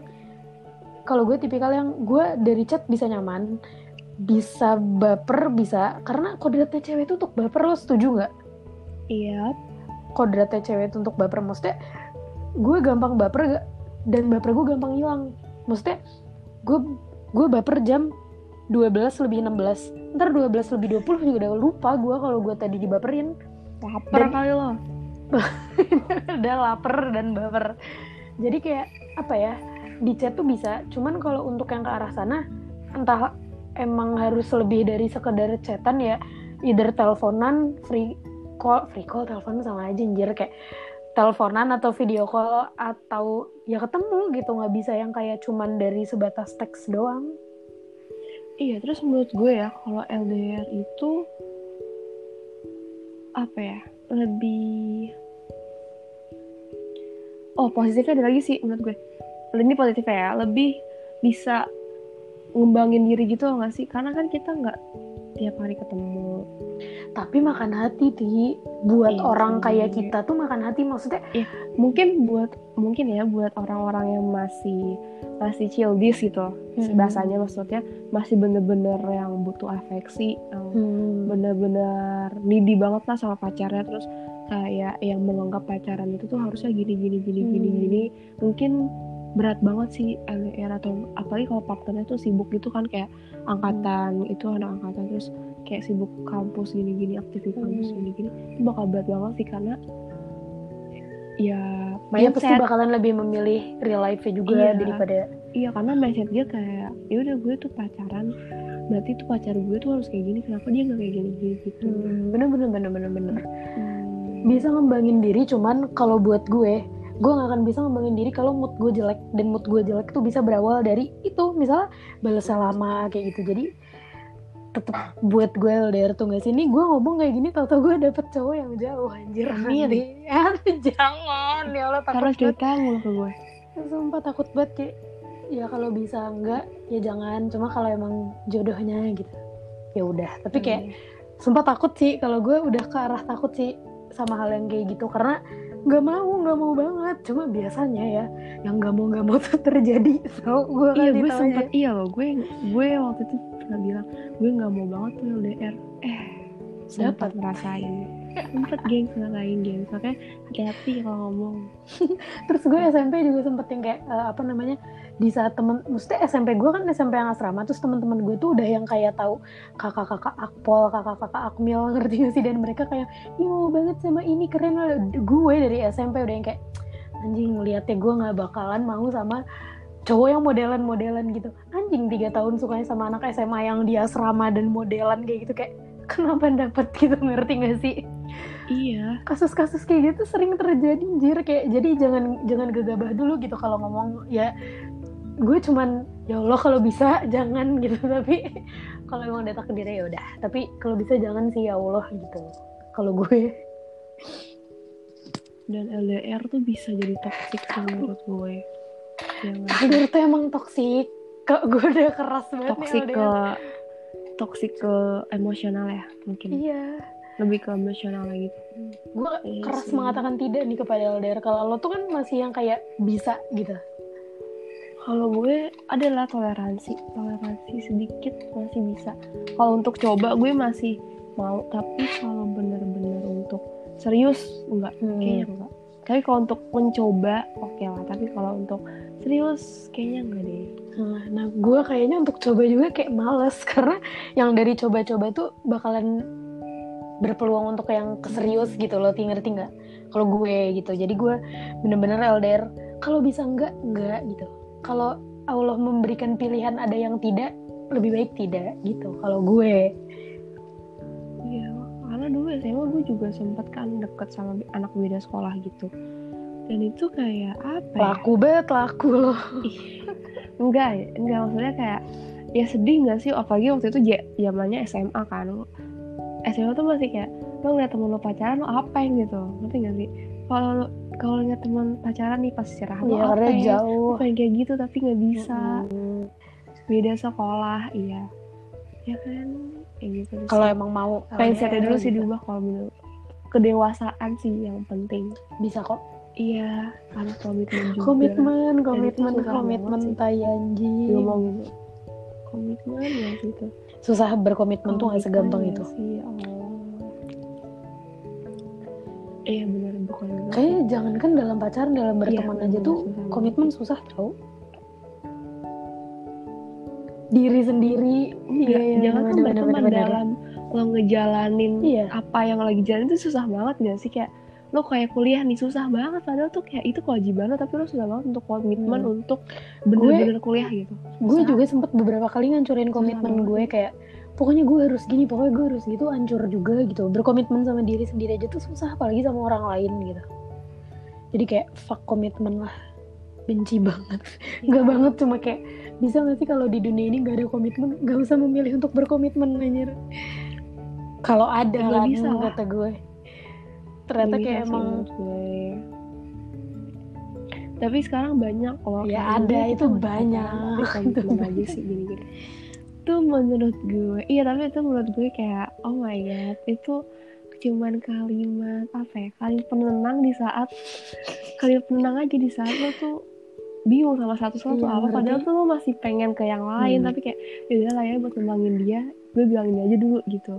kalau gue tipikal yang gue dari chat bisa nyaman bisa baper bisa karena kodratnya cewek itu untuk baper lo setuju nggak? Iya. Kodratnya cewek itu untuk baper maksudnya gue gampang baper gak dan baper gue gampang hilang. Maksudnya gue gue baper jam 12 lebih 16 ntar 12 lebih 20 juga udah lupa gue kalau gue tadi dibaperin. Lapar Dan- kali lo. Udah lapar dan baper. Jadi kayak apa ya di chat tuh bisa. Cuman kalau untuk yang ke arah sana entah emang harus lebih dari sekedar chatan ya either teleponan free call free call telepon sama aja anjir. Kayak teleponan atau video call atau ya ketemu gitu. Nggak bisa yang kayak cuman dari sebatas teks doang Iya, terus menurut gue ya, kalau LDR itu apa ya? Lebih Oh, positifnya ada lagi sih menurut gue. Ini positifnya ya, lebih bisa ngembangin diri gitu nggak sih? Karena kan kita nggak tiap hari ketemu. tapi makan hati ti buat Iya orang kayak kita tuh makan hati maksudnya Mungkin buat mungkin ya buat orang-orang yang masih masih childish gitu. Hmm. Bahasanya maksudnya masih bener-bener yang butuh afeksi, yang hmm, bener-bener needy banget lah sama pacarnya terus kayak yang menganggap pacaran itu tuh harusnya gini gini gini gini Hmm. gini mungkin berat banget sih LDR atau apalagi kalau partnernya tuh sibuk gitu kan kayak angkatan itu anak angkatan terus kayak sibuk kampus gini gini di kampus Hmm. gini gini itu bakal berat banget sih karena ya dia pasti bakalan lebih memilih real life-nya juga Iya. daripada iya karena mindset dia kayak ya udah gue tuh pacaran. Berarti tuh pacar gue tuh harus kayak gini. Kenapa dia nggak kayak gini? Gini gitu. Hmm, bener bener bener bener bener. Hmm. bisa ngembangin diri cuman kalau buat gue gue nggak akan bisa ngembangin diri kalau mood gue jelek. Dan mood gue jelek tuh bisa berawal dari itu. Misalnya balasnya lama kayak gitu. Jadi tetep buat gue LDR tuh gak sih? Ini gue ngomong kayak gini tau tau gue dapet cowok yang jauh anjir. Amin. nanti Aduh, jangan ya Allah takut banget. cerita mulu ke gue sumpah takut banget kayak ya kalau bisa enggak ya jangan. Cuma kalau emang jodohnya gitu ya udah. Tapi kayak sumpah takut sih. Kalau gue udah ke arah takut sih sama hal yang kayak gitu. Karena nggak mau nggak mau banget. Cuma biasanya ya yang nggak mau nggak mau tuh terjadi. So gue iya kasih gue sempet aja. iya loh. Gue gue waktu itu pernah bilang gue nggak mau banget tuh LDR eh Dapat. ngerasain. Sempet geng ngerasain geng. Makanya hati-hati kalau ngomong. Terus gue SMP juga sempet yang kayak eh, apa namanya di saat temen maksudnya SMP gue kan SMP yang asrama terus teman-teman gue tuh udah yang kayak tahu kakak-kakak akpol kakak-kakak akmil ngerti gak sih? Dan mereka kayak ih mau banget sama ini keren lah." gue dari SMP udah yang kayak anjing ngeliatnya gue nggak bakalan mau sama cowok yang modelan-modelan gitu. Anjing tiga tahun sukanya sama anak SMA yang di asrama dan modelan kayak gitu kayak kenapa dapet gitu ngerti gak sih? Iya. Kasus-kasus kayak gitu sering terjadi anjir. Kayak jadi jangan jangan gegabah dulu gitu kalau ngomong ya. Gue cuman ya Allah kalau bisa jangan gitu. Tapi kalau emang udah takdirnya ya udah. Tapi kalau bisa jangan sih ya Allah gitu. Kalau gue. Dan LDR tuh bisa jadi toxic menurut gue takdir tuh emang toksik. Kok gue udah keras banget toxic nih ke toxic ke emosional ya mungkin. Iya. Lebih ke emosional gitu gue Iya keras sih. mengatakan tidak nih kepada LDR kalau lo tuh kan masih yang kayak bisa gitu. Kalau gue adalah toleransi. Toleransi sedikit masih bisa. Kalau untuk coba gue masih mau. Tapi kalau bener-bener untuk serius enggak. Hmm. kayaknya enggak tapi kalau untuk mencoba oke lah tapi kalau untuk serius kayaknya enggak deh Nah, gue kayaknya untuk coba juga kayak males karena yang dari coba-coba tuh bakalan berpeluang untuk yang keserius gitu loh, ti- ngerti nggak? Kalau gue gitu, jadi gue bener-bener LDR. Kalau bisa enggak, enggak gitu. Kalau Allah memberikan pilihan ada yang tidak, lebih baik tidak gitu. Kalau gue, SMA gue juga sempet kan deket sama anak beda sekolah gitu. Dan itu kayak apa ya? Laku banget laku loh. enggak enggak maksudnya kayak ya sedih nggak sih? Apalagi waktu itu zamannya SMA kan. SMA tuh masih kayak lo ngeliat temen lo pacaran lo apain gitu? Ngerti gak sih? Kalau lo kalau ngeliat temen pacaran nih pas istirahat lo Ya karena apain jauh. lo pengen kayak gitu tapi nggak bisa. Hmm. beda sekolah iya. Ya kan kayak gitu. Kalau emang mau mindsetnya dulu sih diubah kalau menurut kedewasaan sih yang penting. Bisa kok. iya harus komitmen juga. Komitmen itu komitmen komitmen tai anjing. Ngomong gitu komitmen ya gitu. Susah berkomitmen tuh gak segampang itu. ya sih ya Allah. Iya benar bukan Kayaknya jangan kan dalam pacaran, dalam berteman Iya, aja bener, tuh susah komitmen susah tau. Diri sendiri, Enggak, iya, jangan kan bener. dalam lo ngejalanin Iya. apa yang lagi jalan itu susah banget gak sih kayak lo kayak kuliah nih susah banget padahal tuh kayak itu kewajiban lo tapi lo susah banget untuk komitmen Hmm. untuk bener-bener kuliah gitu Gue Susah. juga sempet beberapa kali ngancurin komitmen gue kayak pokoknya gue harus gini, pokoknya gue harus gitu, hancur juga gitu. Berkomitmen sama diri sendiri aja tuh susah, apalagi sama orang lain gitu. Jadi kayak fuck komitmen lah, benci banget. Iya. Gak banget cuma kayak bisa gak sih kalau di dunia ini gak ada komitmen, gak usah memilih untuk berkomitmen anjir. Kalau ada Nggak lah bisa kata gue. Ternyata Nggak kayak bisa emang gue. tapi sekarang banyak loh Ya, ada, itu nggak banyak. komitmen aja sih gini-gini itu menurut gue iya tapi itu menurut gue kayak oh my god itu cuman kalimat apa ya kalimat penenang di saat kalimat penenang aja di saat lo tuh bingung sama satu lo tuh Iya, apa. Padahal tuh lo masih pengen ke yang lain Hmm. tapi kayak yaudah lah ya buat nembangin dia gue bilangin aja dulu gitu.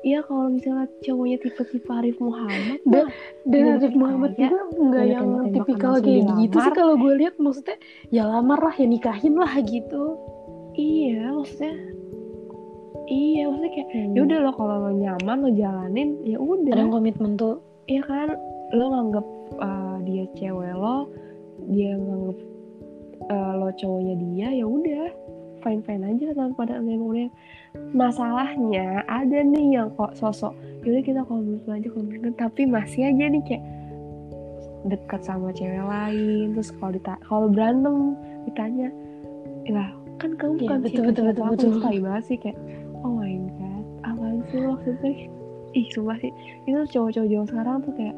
Iya kalau misalnya cowoknya tipe-tipe Arif Muhammad Dan- dan Udah Arif Muhammad juga nggak yang tipikal kayak gitu sih kalau gue lihat maksudnya ya lamar lah ya nikahin lah gitu. Iya, maksudnya Iya, maksudnya kayak ya udah lo kalau lo nyaman lo jalanin ya udah. ada komitmen tuh. Iya kan, lo nganggep uh, dia cewek lo, dia nganggep uh, lo cowoknya dia, ya udah fine fine aja tanpa ada kemudian masalahnya ada nih yang kok sosok yaudah kita komitmen aja komitmen tapi masih aja nih kayak dekat sama cewek lain terus kalau dita kalau berantem ditanya lah kan kamu Iya, bukan betul, betul, betul, betul. banget sih kayak oh my god apaan sih maksudnya? Ih sumpah sih. Itu cowok-cowok zaman sekarang tuh kayak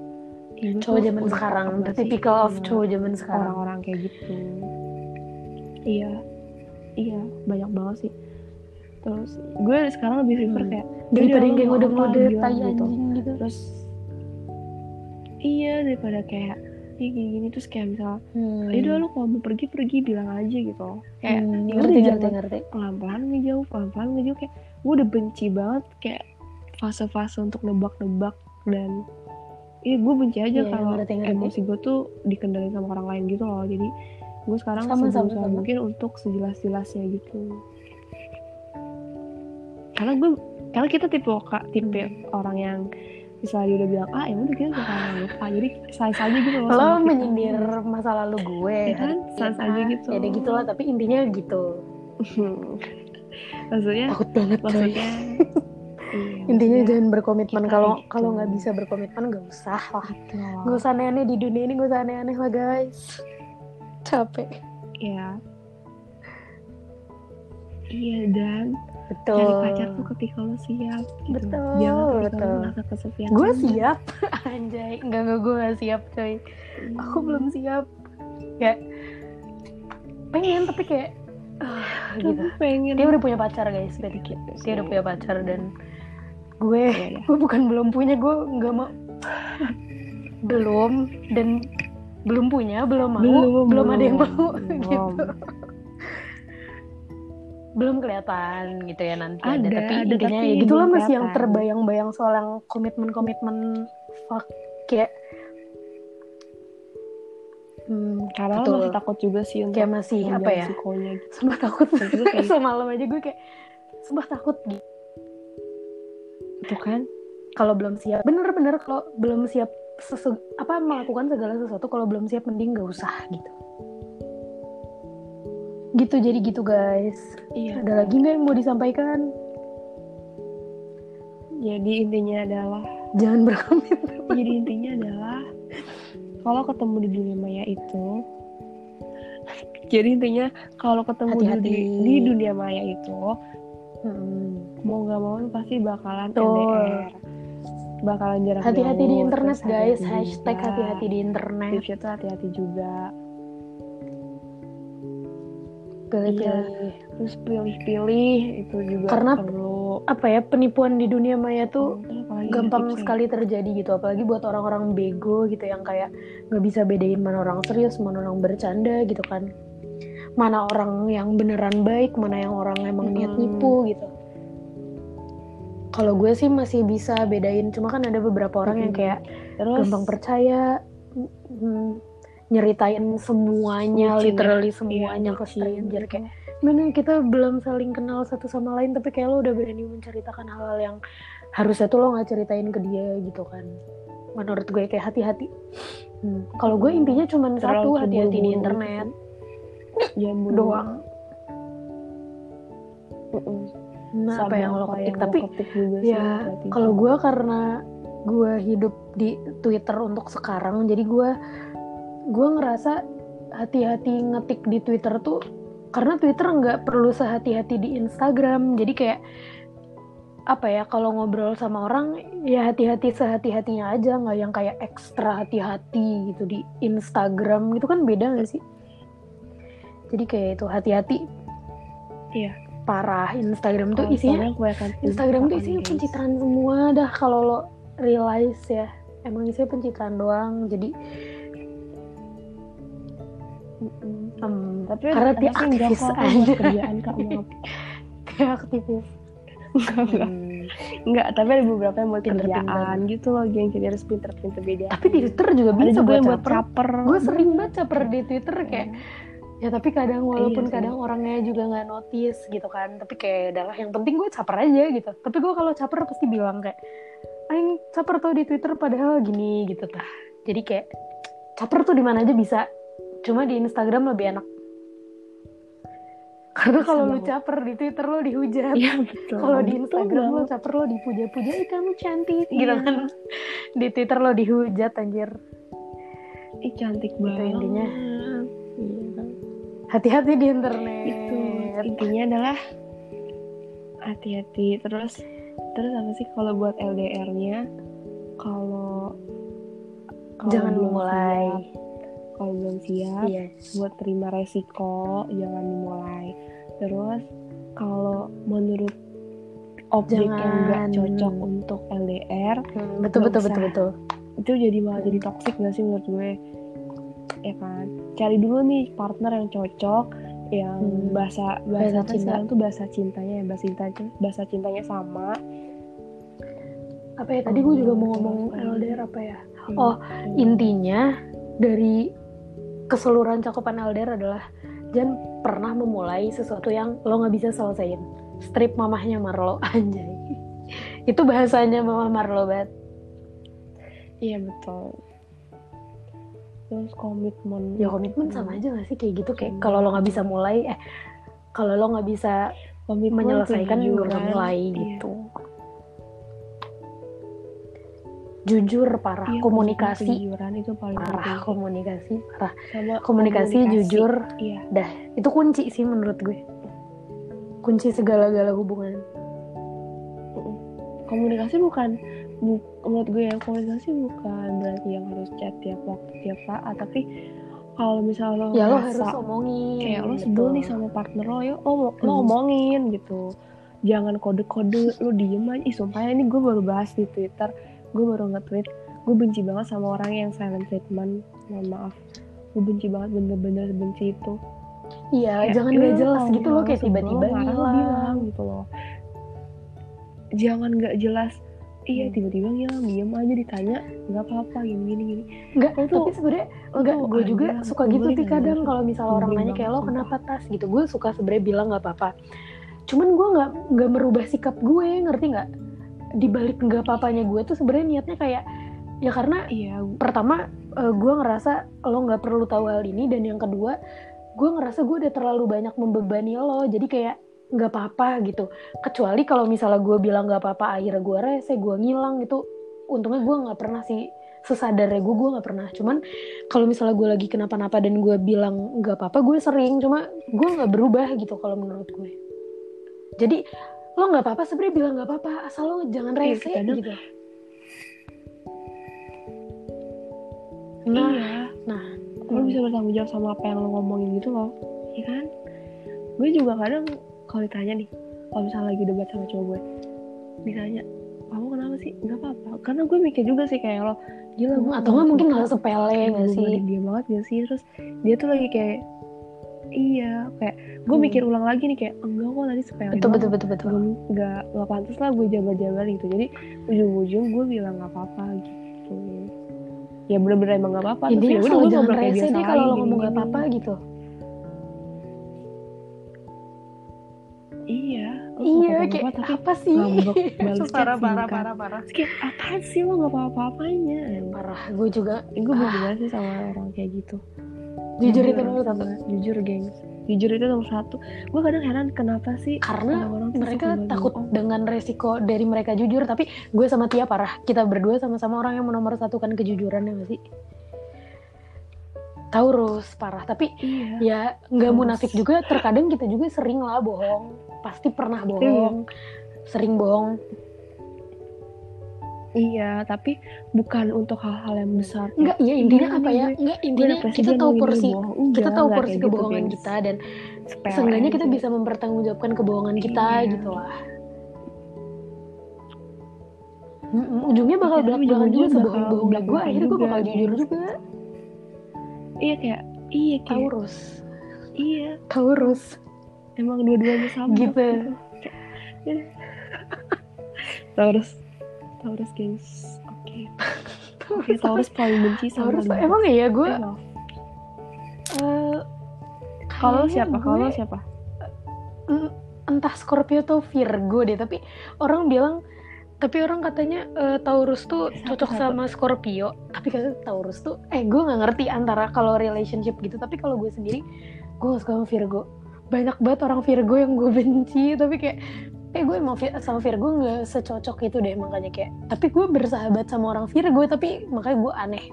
cowok zaman sekarang the typical of sama cowok zaman sekarang. Orang-orang kayak gitu iya. Iya banyak banget sih. Terus gue sekarang lebih prefer Hmm. kayak daripada "Yaudah, yang kayak ngode-ngode apa, bilang," tai gitu. gitu. Terus iya daripada kayak ya gini-gini terus kayak misal hmm. ya udah lu kalau mau pergi pergi bilang aja gitu. Kayak Hmm, ya ngerti ngerti ngerti. pelan-pelan ngejauh pelan-pelan ngejauh kayak gue udah benci banget kayak fase-fase untuk nebak-nebak dan Iya gue benci aja Iya, kalau emosi gue tuh dikendalikan sama orang lain gitu loh. Jadi gue sekarang Sama, sama, sama. mungkin untuk sejelas-jelasnya gitu. Karena gue karena kita tipe tipe Hmm. orang yang misalnya dia udah bilang ah ya udah kita bakalan lupa jadi saya saja gitu loh lo menyindir masa lalu gue. Ya kan, sans aja gitu. ya udah gitulah tapi intinya gitu. Maksudnya takut banget maksudnya iya, intinya maksudnya jangan berkomitmen. kita kalau gitu. kalau nggak bisa berkomitmen nggak usah lah. Gitu. Nggak usah aneh-aneh di dunia ini nggak usah aneh-aneh lah guys capek Iya. Iya dan betul cari pacar tuh ketika lo siap. Gitu. Betul, Jangan ketika betul. lo merasa kesepian. gue siap anjay enggak enggak gue gak siap coy Hmm. aku belum siap kayak pengen tapi kayak Aku gitu pengen. dia udah punya pacar guys berarti dia udah punya pacar dan gue Iya, iya. gue bukan belum punya gue nggak mau belum dan belum punya belum mau belum, ada yang mau belum. gitu belum kelihatan gitu ya nanti ada, Ada, tapi ada, intinya tapi ya gitulah belum masih yang terbayang-bayang soal yang komitmen-komitmen fuck kayak hmm, Karena betul. masih takut juga sih untuk kayak masih apa ya resikonya gitu. sumpah takut kayak- semalam aja gue kayak sumpah takut gitu Itu kan. kalau belum siap bener-bener kalau belum siap sesu- apa melakukan segala sesuatu kalau belum siap mending gak usah gitu gitu jadi gitu guys Iya. ada lagi nggak yang mau disampaikan Jadi intinya adalah jangan berkomitmen jadi intinya adalah kalau ketemu di dunia maya itu jadi intinya kalau ketemu di, Hati-hati. di dunia maya itu Hmm. mau nggak mau pasti bakalan Betul. LDR bakalan jarak hati-hati di internet guys. hati-hati hashtag juga. hati-hati di internet. Tipsnya tuh hati-hati juga. Pilih-pilih. Terus pilih-pilih itu juga Karena perlu. apa ya penipuan di dunia maya tuh iya, gampang sekali terjadi gitu. Apalagi buat orang-orang bego gitu yang kayak nggak bisa bedain mana orang serius mana orang bercanda gitu kan. Mana orang yang beneran baik mana yang orang emang niat nipu gitu kalau gue sih masih bisa bedain. Cuma kan ada beberapa orang yang Mm-mm. kayak terus? gampang percaya mm, nyeritain semuanya Bucin ya. literally iya, semuanya ke stranger. gitu. kayak mana kita belum saling kenal satu sama lain tapi kayak lo udah berani menceritakan hal-hal yang harusnya tuh lo nggak ceritain ke dia gitu kan. Menurut gue kayak hati-hati. Hmm, kalau gue intinya cuma satu hati-hati di terburu-buru internet. jangan buru doang. Mm-mm. Nah apa Sama yang lo ketik. tapi juga ya kalau gue karena gue hidup di Twitter untuk sekarang jadi gue gue ngerasa hati-hati ngetik di Twitter tuh karena Twitter nggak perlu sehati-hati di Instagram. Jadi kayak apa ya kalau ngobrol sama orang ya hati-hati sehati-hatinya aja nggak yang kayak ekstra hati-hati gitu di Instagram. Itu kan beda nggak sih? Jadi kayak itu hati-hati. Iya. Parah. Instagram tuh Kalau isinya sekarang kebanyakan Instagram tuh isinya pencitraan semua dah kalau lo realize ya. Emang isinya pencitraan doang. Jadi em, tapi karena dia aktivis aja. kerjaan kak maaf. Kayak aktivis. Enggak enggak. Hmm. enggak tapi ada beberapa yang buat kerjaan gitu loh. Geng jadi harus pinter-pinter beda. Tapi di Twitter juga ada bisa juga buat yang buat caper. caper. Gue sering banget caper di Twitter kayak ya tapi kadang walaupun Iya kadang orangnya juga nggak notice gitu kan tapi kayak adalah yang penting gue caper aja gitu. Tapi gue kalau caper pasti bilang kayak aing caper tuh di Twitter padahal gini gitu tah. Jadi kayak caper tuh di mana aja bisa cuma di Instagram lebih enak. Karena Bisa kalau lu caper di Twitter lo dihujat. Iya betul. Kalau di Instagram lo caper lo dipuja-puja ih kamu cantik. Iya. gitu kan. Di Twitter lo dihujat anjir. Ih cantik banget intinya. iya hati-hati di internet. Itu intinya adalah hati-hati. Terus terus apa sih kalau buat LDR-nya kalau jangan siap, kalau belum siap iya buat terima resiko jangan dimulai. Terus kalau menurut objek yang nggak Jangan. cocok untuk LDR Hmm, betul Nggak betul usah. betul. Betul itu jadi malah jadi toxic gak sih menurut gue ya kan? Cari dulu nih partner yang cocok yang Hmm. bahasa Bahasa bahasa cinta. sekarang tuh bahasa cintanya ya bahasa cintanya bahasa cintanya sama. Apa ya? Tadi gue juga Oh, mau ngomong apa LDR apa ya? Hmm. Oh, intinya dari keseluruhan cakupan LDR adalah jangan pernah memulai sesuatu yang lo nggak bisa selesaiin. Strip mamahnya Marlo anjay. Itu bahasanya mamah Marlo banget. Iya betul terus komitmen. Ya komitmen sama aja gak sih? Kayak gitu kayak Sama. kalau lo nggak bisa mulai eh kalau lo nggak bisa komitmen menyelesaikan kejujuran. nggak mulai Iya. gitu. Jujur parah. Iya, komunikasi. kejujuran itu paling parah penting. komunikasi parah. Sama komunikasi, jujur. iya. Itu kunci sih menurut gue. Kunci segala-gala hubungan. Komunikasi bukan bu, menurut gue ya komunikasi bukan berarti yang harus chat tiap waktu tiap saat tapi kalau misalnya lo ya lo harus omongin kayak lo gitu. sebel nih sama partner lo ya oh, lo Hmm. omongin gitu. Jangan kode-kode lo diem aja. Ih sumpah ya, ini gue baru bahas di twitter gue baru nge-tweet. Gue benci banget sama orang yang silent treatment. Mohon maaf. Gue benci banget bener-bener benci itu. Iya jangan gak jelas gitu loh misalnya kayak tiba-tiba lo bilang gitu loh. Jangan nggak jelas iya Hmm. tiba-tiba ngilang diem aja ditanya nggak apa-apa gini gini gini. Enggak, Lo tuh- tapi sebenarnya lo enggak, gue juga anjing, suka gitu sih nggak kadang kalau misalnya orang nanya kayak lo kenapa tas? Gitu gue suka sebenarnya bilang nggak apa-apa. Cuman gue nggak nggak merubah sikap gue ngerti nggak? Di balik nggak apa-apanya gue tuh sebenarnya niatnya kayak ya karena iya. pertama eh, gue ngerasa lo nggak perlu tahu hal ini dan yang kedua gue ngerasa gue udah terlalu banyak membebani lo jadi kayak nggak apa-apa gitu. Kecuali kalau misalnya gue bilang nggak apa-apa akhirnya gue rese gue ngilang itu untungnya gue nggak pernah sih sesadarnya gue gue nggak pernah. Cuman kalau misalnya gue lagi kenapa-napa dan gue bilang nggak apa-apa gue sering. Cuma gue nggak berubah gitu kalau menurut gue. Jadi lo nggak apa-apa sebenarnya bilang nggak apa-apa. Asal lo jangan Iya, rese gitu. Nah iya. Nah lo bisa bertanggung jawab sama apa yang lo ngomongin gitu loh. Ya kan? Gue juga kadang kalau ditanya nih kalau misalnya lagi debat sama cowok gue ditanya kamu kenapa sih? Nggak apa-apa. Karena gue mikir juga sih kayak lo gila gue atau nggak mungkin hal sepele nggak sih? dia banget gak sih? Terus dia tuh lagi kayak iya kayak gue Hmm. mikir ulang lagi nih kayak enggak kok tadi sepele betul doang. betul betul betul. Nggak- nggak nggak pantas lah gue jabar-jabar gitu. Jadi ujung-ujung gue bilang nggak apa-apa gitu. Ya bener-bener emang nggak apa-apa. Intinya ya udah gue ngobrol kayak biasa deh kalau lo ngomong gini-gini. gak apa-apa gitu iya lo iya kayak apa-apa, tapi apa sih? ngambek balas chat parah parah parah parah. Kayak apaan sih lo nggak apa-apa-apanya parah. Gue juga gue benci banget sih sama orang kayak gitu. Jujur itu orang nomor satu jujur gengs jujur itu nomor satu. Gue kadang heran kenapa sih karena orang-orang tuh mereka takut "Oh, dengan resiko dari mereka jujur tapi gue sama Tia parah. Kita berdua sama-sama orang yang menomor satukan kejujuran ya sih? Taurus parah. Tapi iya. ya nggak munafik juga terkadang kita juga sering lah bohong pasti pernah Iya. bohong sering bohong. Iya tapi bukan untuk hal-hal yang besar. Enggak ya intinya "Iya, apa ya? enggak intinya kita tahu porsi bohong." kita tahu porsi gitu, kebohongan gengs. kita dan seenggaknya kita bisa mempertanggungjawabkan kebohongan kita Iya. gitu lah. Mm-mm, ujungnya bakal Iya, belak belakan juga ujung-ujungnya sebohong bakal bohongnya gue akhirnya gue juga, bakal jujur juga. Iya kayak iya kayak Taurus. Iya. Taurus emang dua-duanya sama. Gitu. Taurus. Taurus gengs oke. Oke Taurus paling benci sama Taurus emang iya gue love. eh, kalau siapa? Kalau siapa? En- entah Scorpio atau Virgo deh tapi orang bilang tapi orang katanya eh, Taurus tuh Satu, cocok satu. sama Scorpio. Tapi katanya Taurus tuh eh gue nggak ngerti antara kalau relationship gitu. Tapi kalau gue sendiri gue gak suka sama Virgo banyak banget orang Virgo yang gue benci tapi kayak eh gue emang sama Virgo nggak secocok itu deh makanya kayak tapi gue bersahabat sama orang Virgo tapi makanya gue aneh.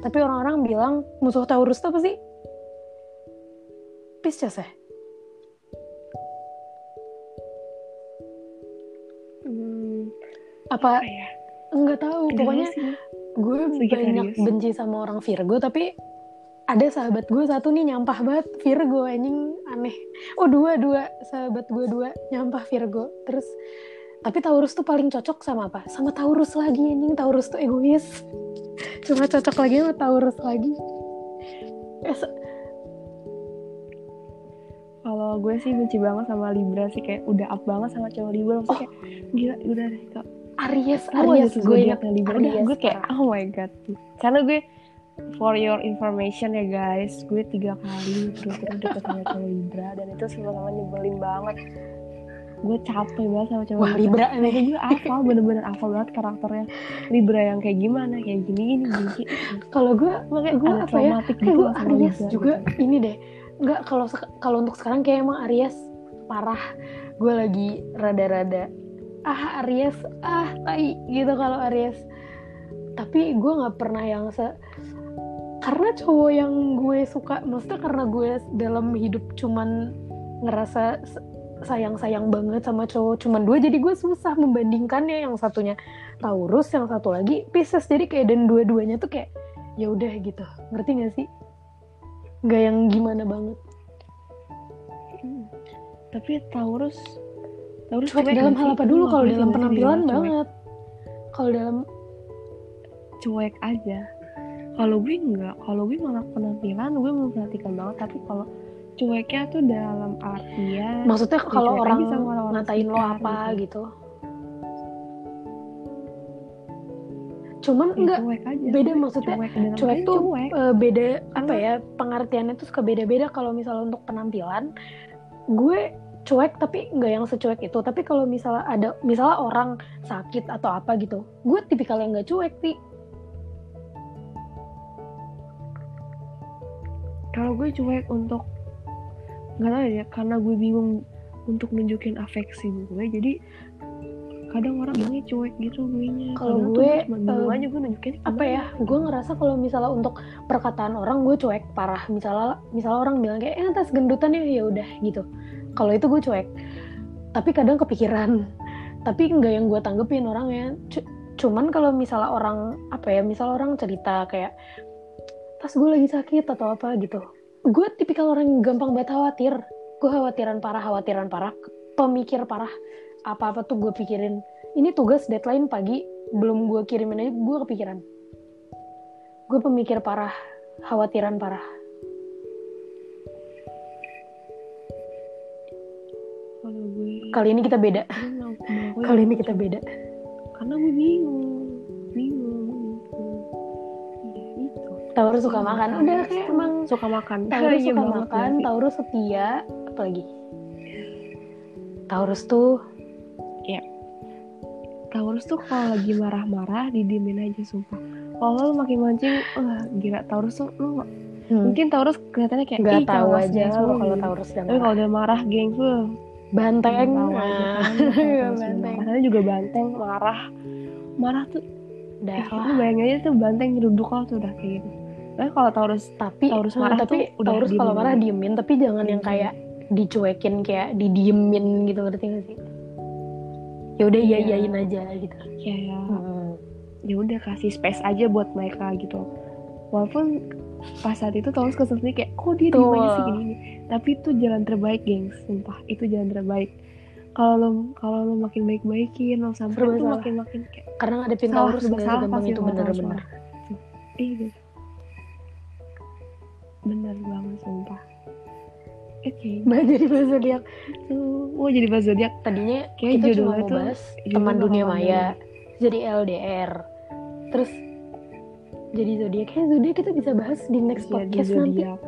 Tapi orang-orang bilang musuh Taurus tuh apa sih? Pisces ya? Hmm, apa ya? nggak tahu Nggak pokoknya sih. gue banyak benci sama orang Virgo tapi ada sahabat gue satu nih nyampah banget Virgo anjing aneh. Oh dua dua. Sahabat gue dua nyampah Virgo. Terus tapi Taurus tuh paling cocok sama apa? Sama Taurus lagi anjing. Taurus tuh egois. Cuma cocok lagi sama Taurus lagi. Eh, kalau gue sih benci banget sama Libra sih kayak udah up banget sama cowok Libra. Maksudnya kayak gila udah deh kak Aries Aries gue ingat Libra Aries, gue kayak oh my god. Karena gue for your information ya guys. Gue tiga kali terus-terus deket sama cowok Libra dan itu sama-sama nyebelin banget. Gue capek banget sama cowok wah Libra. Nih gue hafal bener-bener hafal banget karakternya. Libra yang kayak gimana kayak gini gini gini. Kalau gue makanya Gue apa ya, kayak gitu gue Aries Libra. juga gitu. ini deh. Nggak kalau kalau untuk sekarang kayak emang Aries. Parah. Gue lagi rada-rada ah Aries. Ah tai gitu kalau Aries. Tapi gue nggak pernah yang se karena cowok yang gue suka maksudnya karena gue dalam hidup cuman ngerasa sayang-sayang banget sama cowok cuman dua jadi gue susah membandingkannya. Yang satunya Taurus yang satu lagi Pisces. Jadi kayak dan dua-duanya tuh kayak ya udah gitu. Ngerti gak sih? Nggak yang gimana banget. Hmm. tapi Taurus Taurus cuek dalam hal apa Lu dulu? Kalau dalam penampilan cuek? banget. Kalau dalam cuek aja kalau gue enggak kalau gue malah penampilan gue memperhatikan banget tapi kalau cueknya tuh dalam artian maksudnya kalau orang orang-orang ngatain lo apa gitu. gitu cuman ya, enggak cuek aja beda maksudnya, cuek, cuek tuh cuek. eh, beda apa ya pengertiannya tuh suka beda-beda kalau misalnya untuk penampilan gue cuek tapi nggak yang secuek itu tapi kalau misalnya ada misalnya orang sakit atau apa gitu gue tipikal yang nggak cuek sih kalau gue cuek untuk nggak tahu ya karena gue bingung untuk nunjukin afeksi gue jadi kadang orang bilangnya cuek gitu gue nya Kalau gue, eh, aja gue nunjukin apa ya gue ngerasa kalau misalnya untuk perkataan orang gue cuek parah. Misalnya misalnya orang bilang kayak eh atas gendutan ya? Ya udah gitu. Kalau itu gue cuek. Tapi kadang kepikiran. Tapi nggak yang gue tanggepin orangnya. Cu- cuman kalau misalnya orang apa ya misalnya orang cerita kayak pas gue lagi sakit atau apa gitu. Gue tipikal orang yang gampang banget khawatir. Gue khawatiran parah khawatiran parah. Pemikir parah. Apa apa tuh gue pikirin. Ini tugas deadline pagi. Belum gue kirimin aja gue kepikiran. Gue pemikir parah. Khawatiran parah. Kalau gue kali ini kita beda. Kali ini kita beda. Karena gue bingung Taurus suka makan. udah kayak emang suka makan. Taurus Iya suka banget makan? Taurus setia. Apalagi? Taurus tuh Taurus tuh kalau lagi marah-marah didiemin aja sumpah. Kalau lu makin mancing wah gila. Taurus tuh lu mungkin Taurus kelihatannya kayak Hmm. nggak "Ih, tahu Taurus aja lu," kalau. Taurus dan tapi kalau udah marah geng tuh banteng. Nah, kan, kalau banteng. marah. Karena juga banteng marah. Marah tuh dah eh, lu bayangin aja tuh banteng nyeruduk lo tuh udah kayak gitu tapi kalau Taurus tapi Taurus eh, marah tapi tuh udah Taurus kalau marah diemin. tapi jangan yang kayak dicuekin kayak didiemin gitu ngerti gak sih? Ya udah iya. Iya. iyain aja gitu. Kayak Hmm. ya udah kasih space aja buat mereka gitu. Walaupun pas saat itu Taurus kesel sendiri kayak kok dia diem aja sih gini tapi itu jalan terbaik gengs. Sumpah itu jalan terbaik. Kalau lo kalau lo makin baik baikin lo sampai salah. makin makin kayak karena ngadepin Salah, Taurus salah pasti itu bener-bener. Marah. iya bener banget sumpah. Oke. Mbak jadi bahas zodiak. Mau jadi bahas zodiak? Tadinya Kayak kita cuma mau bahas teman dunia maya. Jadi LDR terus jadi zodiak. Kayak zodiak kita bisa bahas di next jadi podcast nanti. Zodiak.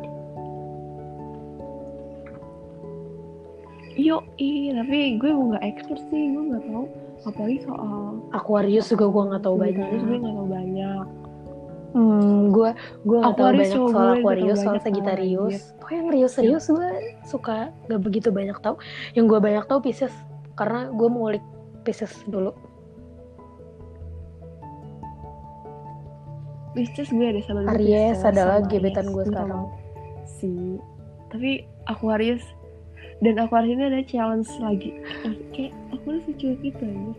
Yo, ih, tapi gue mau nggak expert sih, gue nggak tahu. Apalagi soal Aquarius juga gue nggak tahu banyak. Sagittarius gue nggak tahu banyak. Hmm gue gue tahu Aquarius banyak soal Aquarius soal Sagittarius. oh yang Rio serius gue suka gak begitu banyak tahu. Yang gue banyak tahu Pisces karena gue mau ngulik Pisces dulu. Pisces gue ada gue Aries Pisces adalah sama gebetan gue sekarang. Si, tapi Aquarius dan Aquarius ini ada challenge lagi. Kayak Aquarius tuh cuek gitu aja.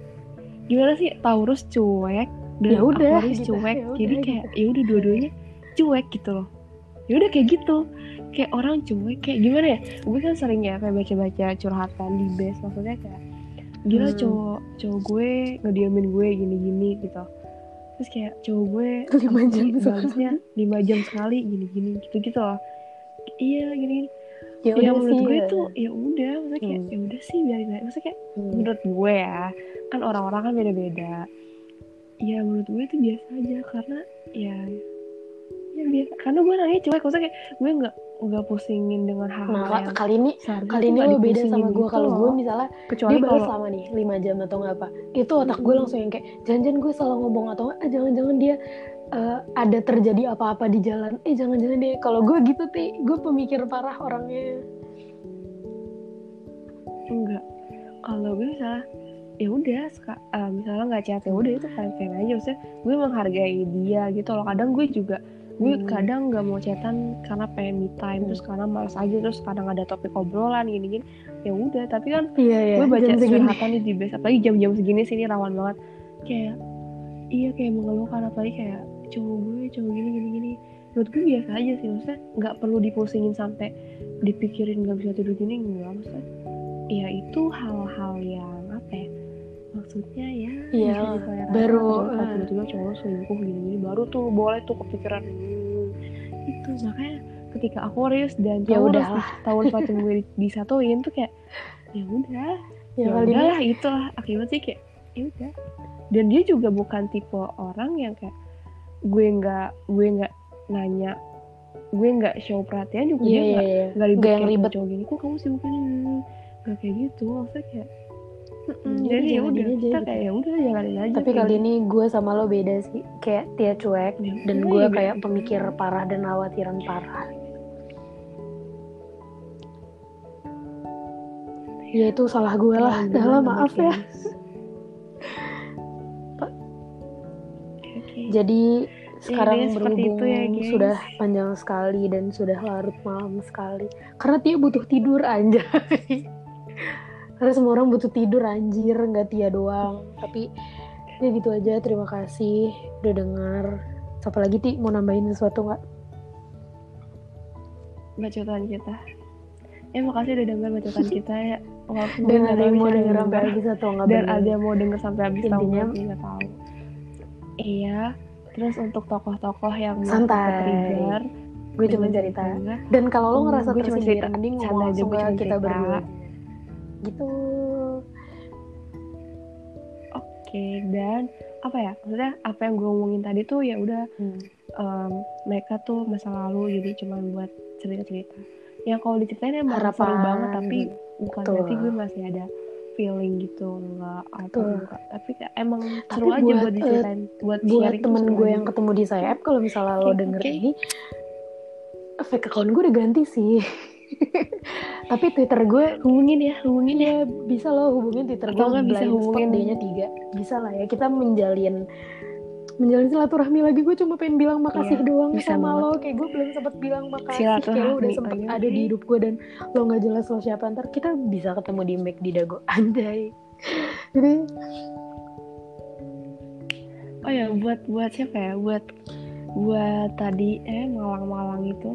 Gimana sih Taurus cuek dan Ya udah, Aquarius gitu. cuek. Ya udah, Jadi kayak ya udah dua-duanya cuek gitu loh. Ya udah kayak gitu. Kayak orang cuek kayak gimana ya? Gue kan sering ya kayak baca-baca curhatan di base maksudnya kayak gila Hmm. cowok cowok gue ngediamin gue gini-gini gitu terus kayak cowok gue Lima jam balesnya lima jam sekali gini-gini gitu-gitu loh iya gini-gini ya ya udah menurut sih gue ya. tuh ya udah maksudnya kayak Hmm. ya udah sih biarin aja maksudnya kayak Hmm. menurut gue ya kan orang-orang kan beda-beda ya menurut gue itu biasa aja karena ya ya biasa. Karena gue orangnya cuek maksudnya kayak gue nggak nggak pusingin dengan hal-hal nah yang kali ini kali ini lo beda sama gue gitu kalau gue misalnya kecuali dia kalau selama nih 5 jam atau nggak apa. Itu otak gue Hmm. langsung yang kayak jangan-jangan gue salah ngomong atau ah, jangan-jangan dia eh, ada terjadi apa-apa di jalan. Eh jangan-jangan dia kalau gue gitu ti gue pemikir parah orangnya. Enggak. Kalau gue misalnya ya udah eh, misalnya nggak chat ya udah itu fine fine aja. Maksudnya gue menghargai dia gitu loh. Kadang gue juga gue Hmm. kadang nggak mau chatan karena pengen me time Hmm. terus karena malas aja terus kadang ada topik obrolan gini gini ya udah tapi kan iya iya gue baca curhatan nih di base apalagi jam-jam segini sih ini rawan banget. Kayak iya kayak mengeluhkan apalagi kayak cowok gue cowok gini gini gini. Menurut gue biasa aja sih maksudnya nggak perlu dipusingin sampai dipikirin nggak bisa tidur gini enggak maksudnya ya itu hal-hal yang ya maksudnya ya. Iya, baru, kalau eh. tiba-tiba cowok selingkuh gini gini baru tuh boleh tuh kepikiran hmm, itu makanya ketika Aquarius dan Ya udahlah. Taurus patung gue di- disatuin tuh kayak ya udah ya ya itulah akibat sih kayak ya udah. Dan dia juga bukan tipe orang yang kayak gue nggak gue nggak nanya gue nggak show perhatian juga iya dia iya nggak nggak ribet Nggak kayak ribet. cowok gini kok kamu sibuk ini nggak kayak gitu? Maksudnya kayak Jadi ya udah kita kayak ya udah jalanin aja tapi kali ini gue sama lo beda sih kayak Tia cuek Ya dan udah, gue ya kayak pemikir parah dan khawatiran parah. Ya itu salah gue lah dah lah maaf ya. Jadi sekarang intinya seperti berhubung itu ya, guys. sudah panjang sekali dan sudah larut malam sekali. Karena Tia butuh tidur anjay karena semua orang butuh tidur anjir. Nggak Tia doang. Tapi ya gitu aja. Terima kasih udah dengar siapa lagi Ti? Mau nambahin sesuatu nggak? Bacotan kita. Ya makasih udah denger bacotan kita ya. Walaupun dan ada yang mau denger sampai habis atau nggak dan ada yang mau denger sampai habis Intinya- nggak tahu. Iya. Terus untuk tokoh-tokoh yang Santai. trigger gue cuma cerita. dan kalau lo Hmm, ngerasa gue cuma tersindir cerita. mending ngomong aja, gue cuma kita berdua gitu oke dan apa ya maksudnya apa yang gue ngomongin tadi tuh ya udah Hmm. em, mereka tuh masa lalu jadi cuman buat cerita-cerita yang kalau diceritain emang Harapan. seru banget tapi bukan Betul. berarti gue masih ada feeling gitu enggak atau enggak tapi emang Tapi seru aja buat, buat eh, diceritain buat buat tuh temen gue yang ketemu di sayap kalau misalnya lo Oke, denger oke. ini fake account gue udah ganti sih tapi twitter gue hubungin ya hubungin ya. Ya bisa lo hubungin twitter gue Atau nggak bisa hubungin- D-nya tiga? Bisa lah ya kita menjalin menjalin silaturahmi lagi. Gue cuma pengen bilang makasih Iya, doang bisa sama banget. lo. Kayak gue belum sempet bilang makasih. Kayak lo udah sempet ada di hidup gue dan lo nggak jelas lo siapa. Ntar kita bisa ketemu di Mac di Dago anjay jadi oh ya buat buat siapa ya? Buat buat tadi eh malang-malang itu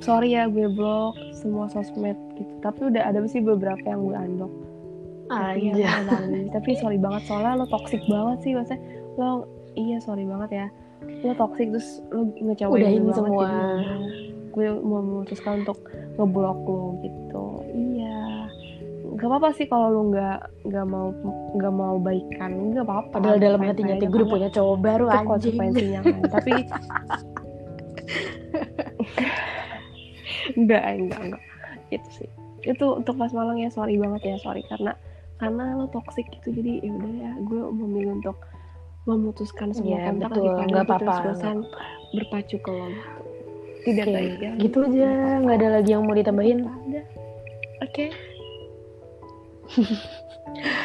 sorry ya gue blok semua sosmed gitu. Tapi udah ada sih beberapa yang gue unblock. Tapi ya, anjay malang. tapi sorry banget soalnya lo toxic banget sih maksudnya lo iya sorry banget ya. Lo toxic terus lo ngecewain Udahin gue semua. gue mau memutuskan untuk ngeblok lo gitu. Iya. Gak apa-apa sih kalau lo nggak nggak mau nggak mau baikan. Nggak apa-apa. Padahal dalam aja, tuh gue udah punya cowok baru anjing. konsekuensinya kan. Tapi enggak enggak enggak. Itu sih. Itu untuk pas malang ya sorry banget ya sorry. Karena karena lo toxic gitu jadi ya udah ya gue memilih untuk memutuskan semua Iya, kontak betul. daripada Nggak gue apa-apa, terus-terusan berpacu ke lo. Tidak Oke, baik ya gitu aja nggak ada lagi yang mau ditambahin. Oke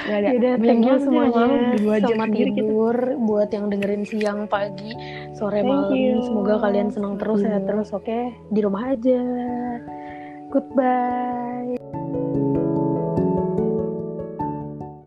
Gak ada. Yaudah, thank you semuanya. berdua jam Selamat tidur buat yang dengerin siang, pagi, sore, Thank malam. you. Semoga kalian senang terus, Iya. sehat terus, oke? Di rumah aja. Goodbye.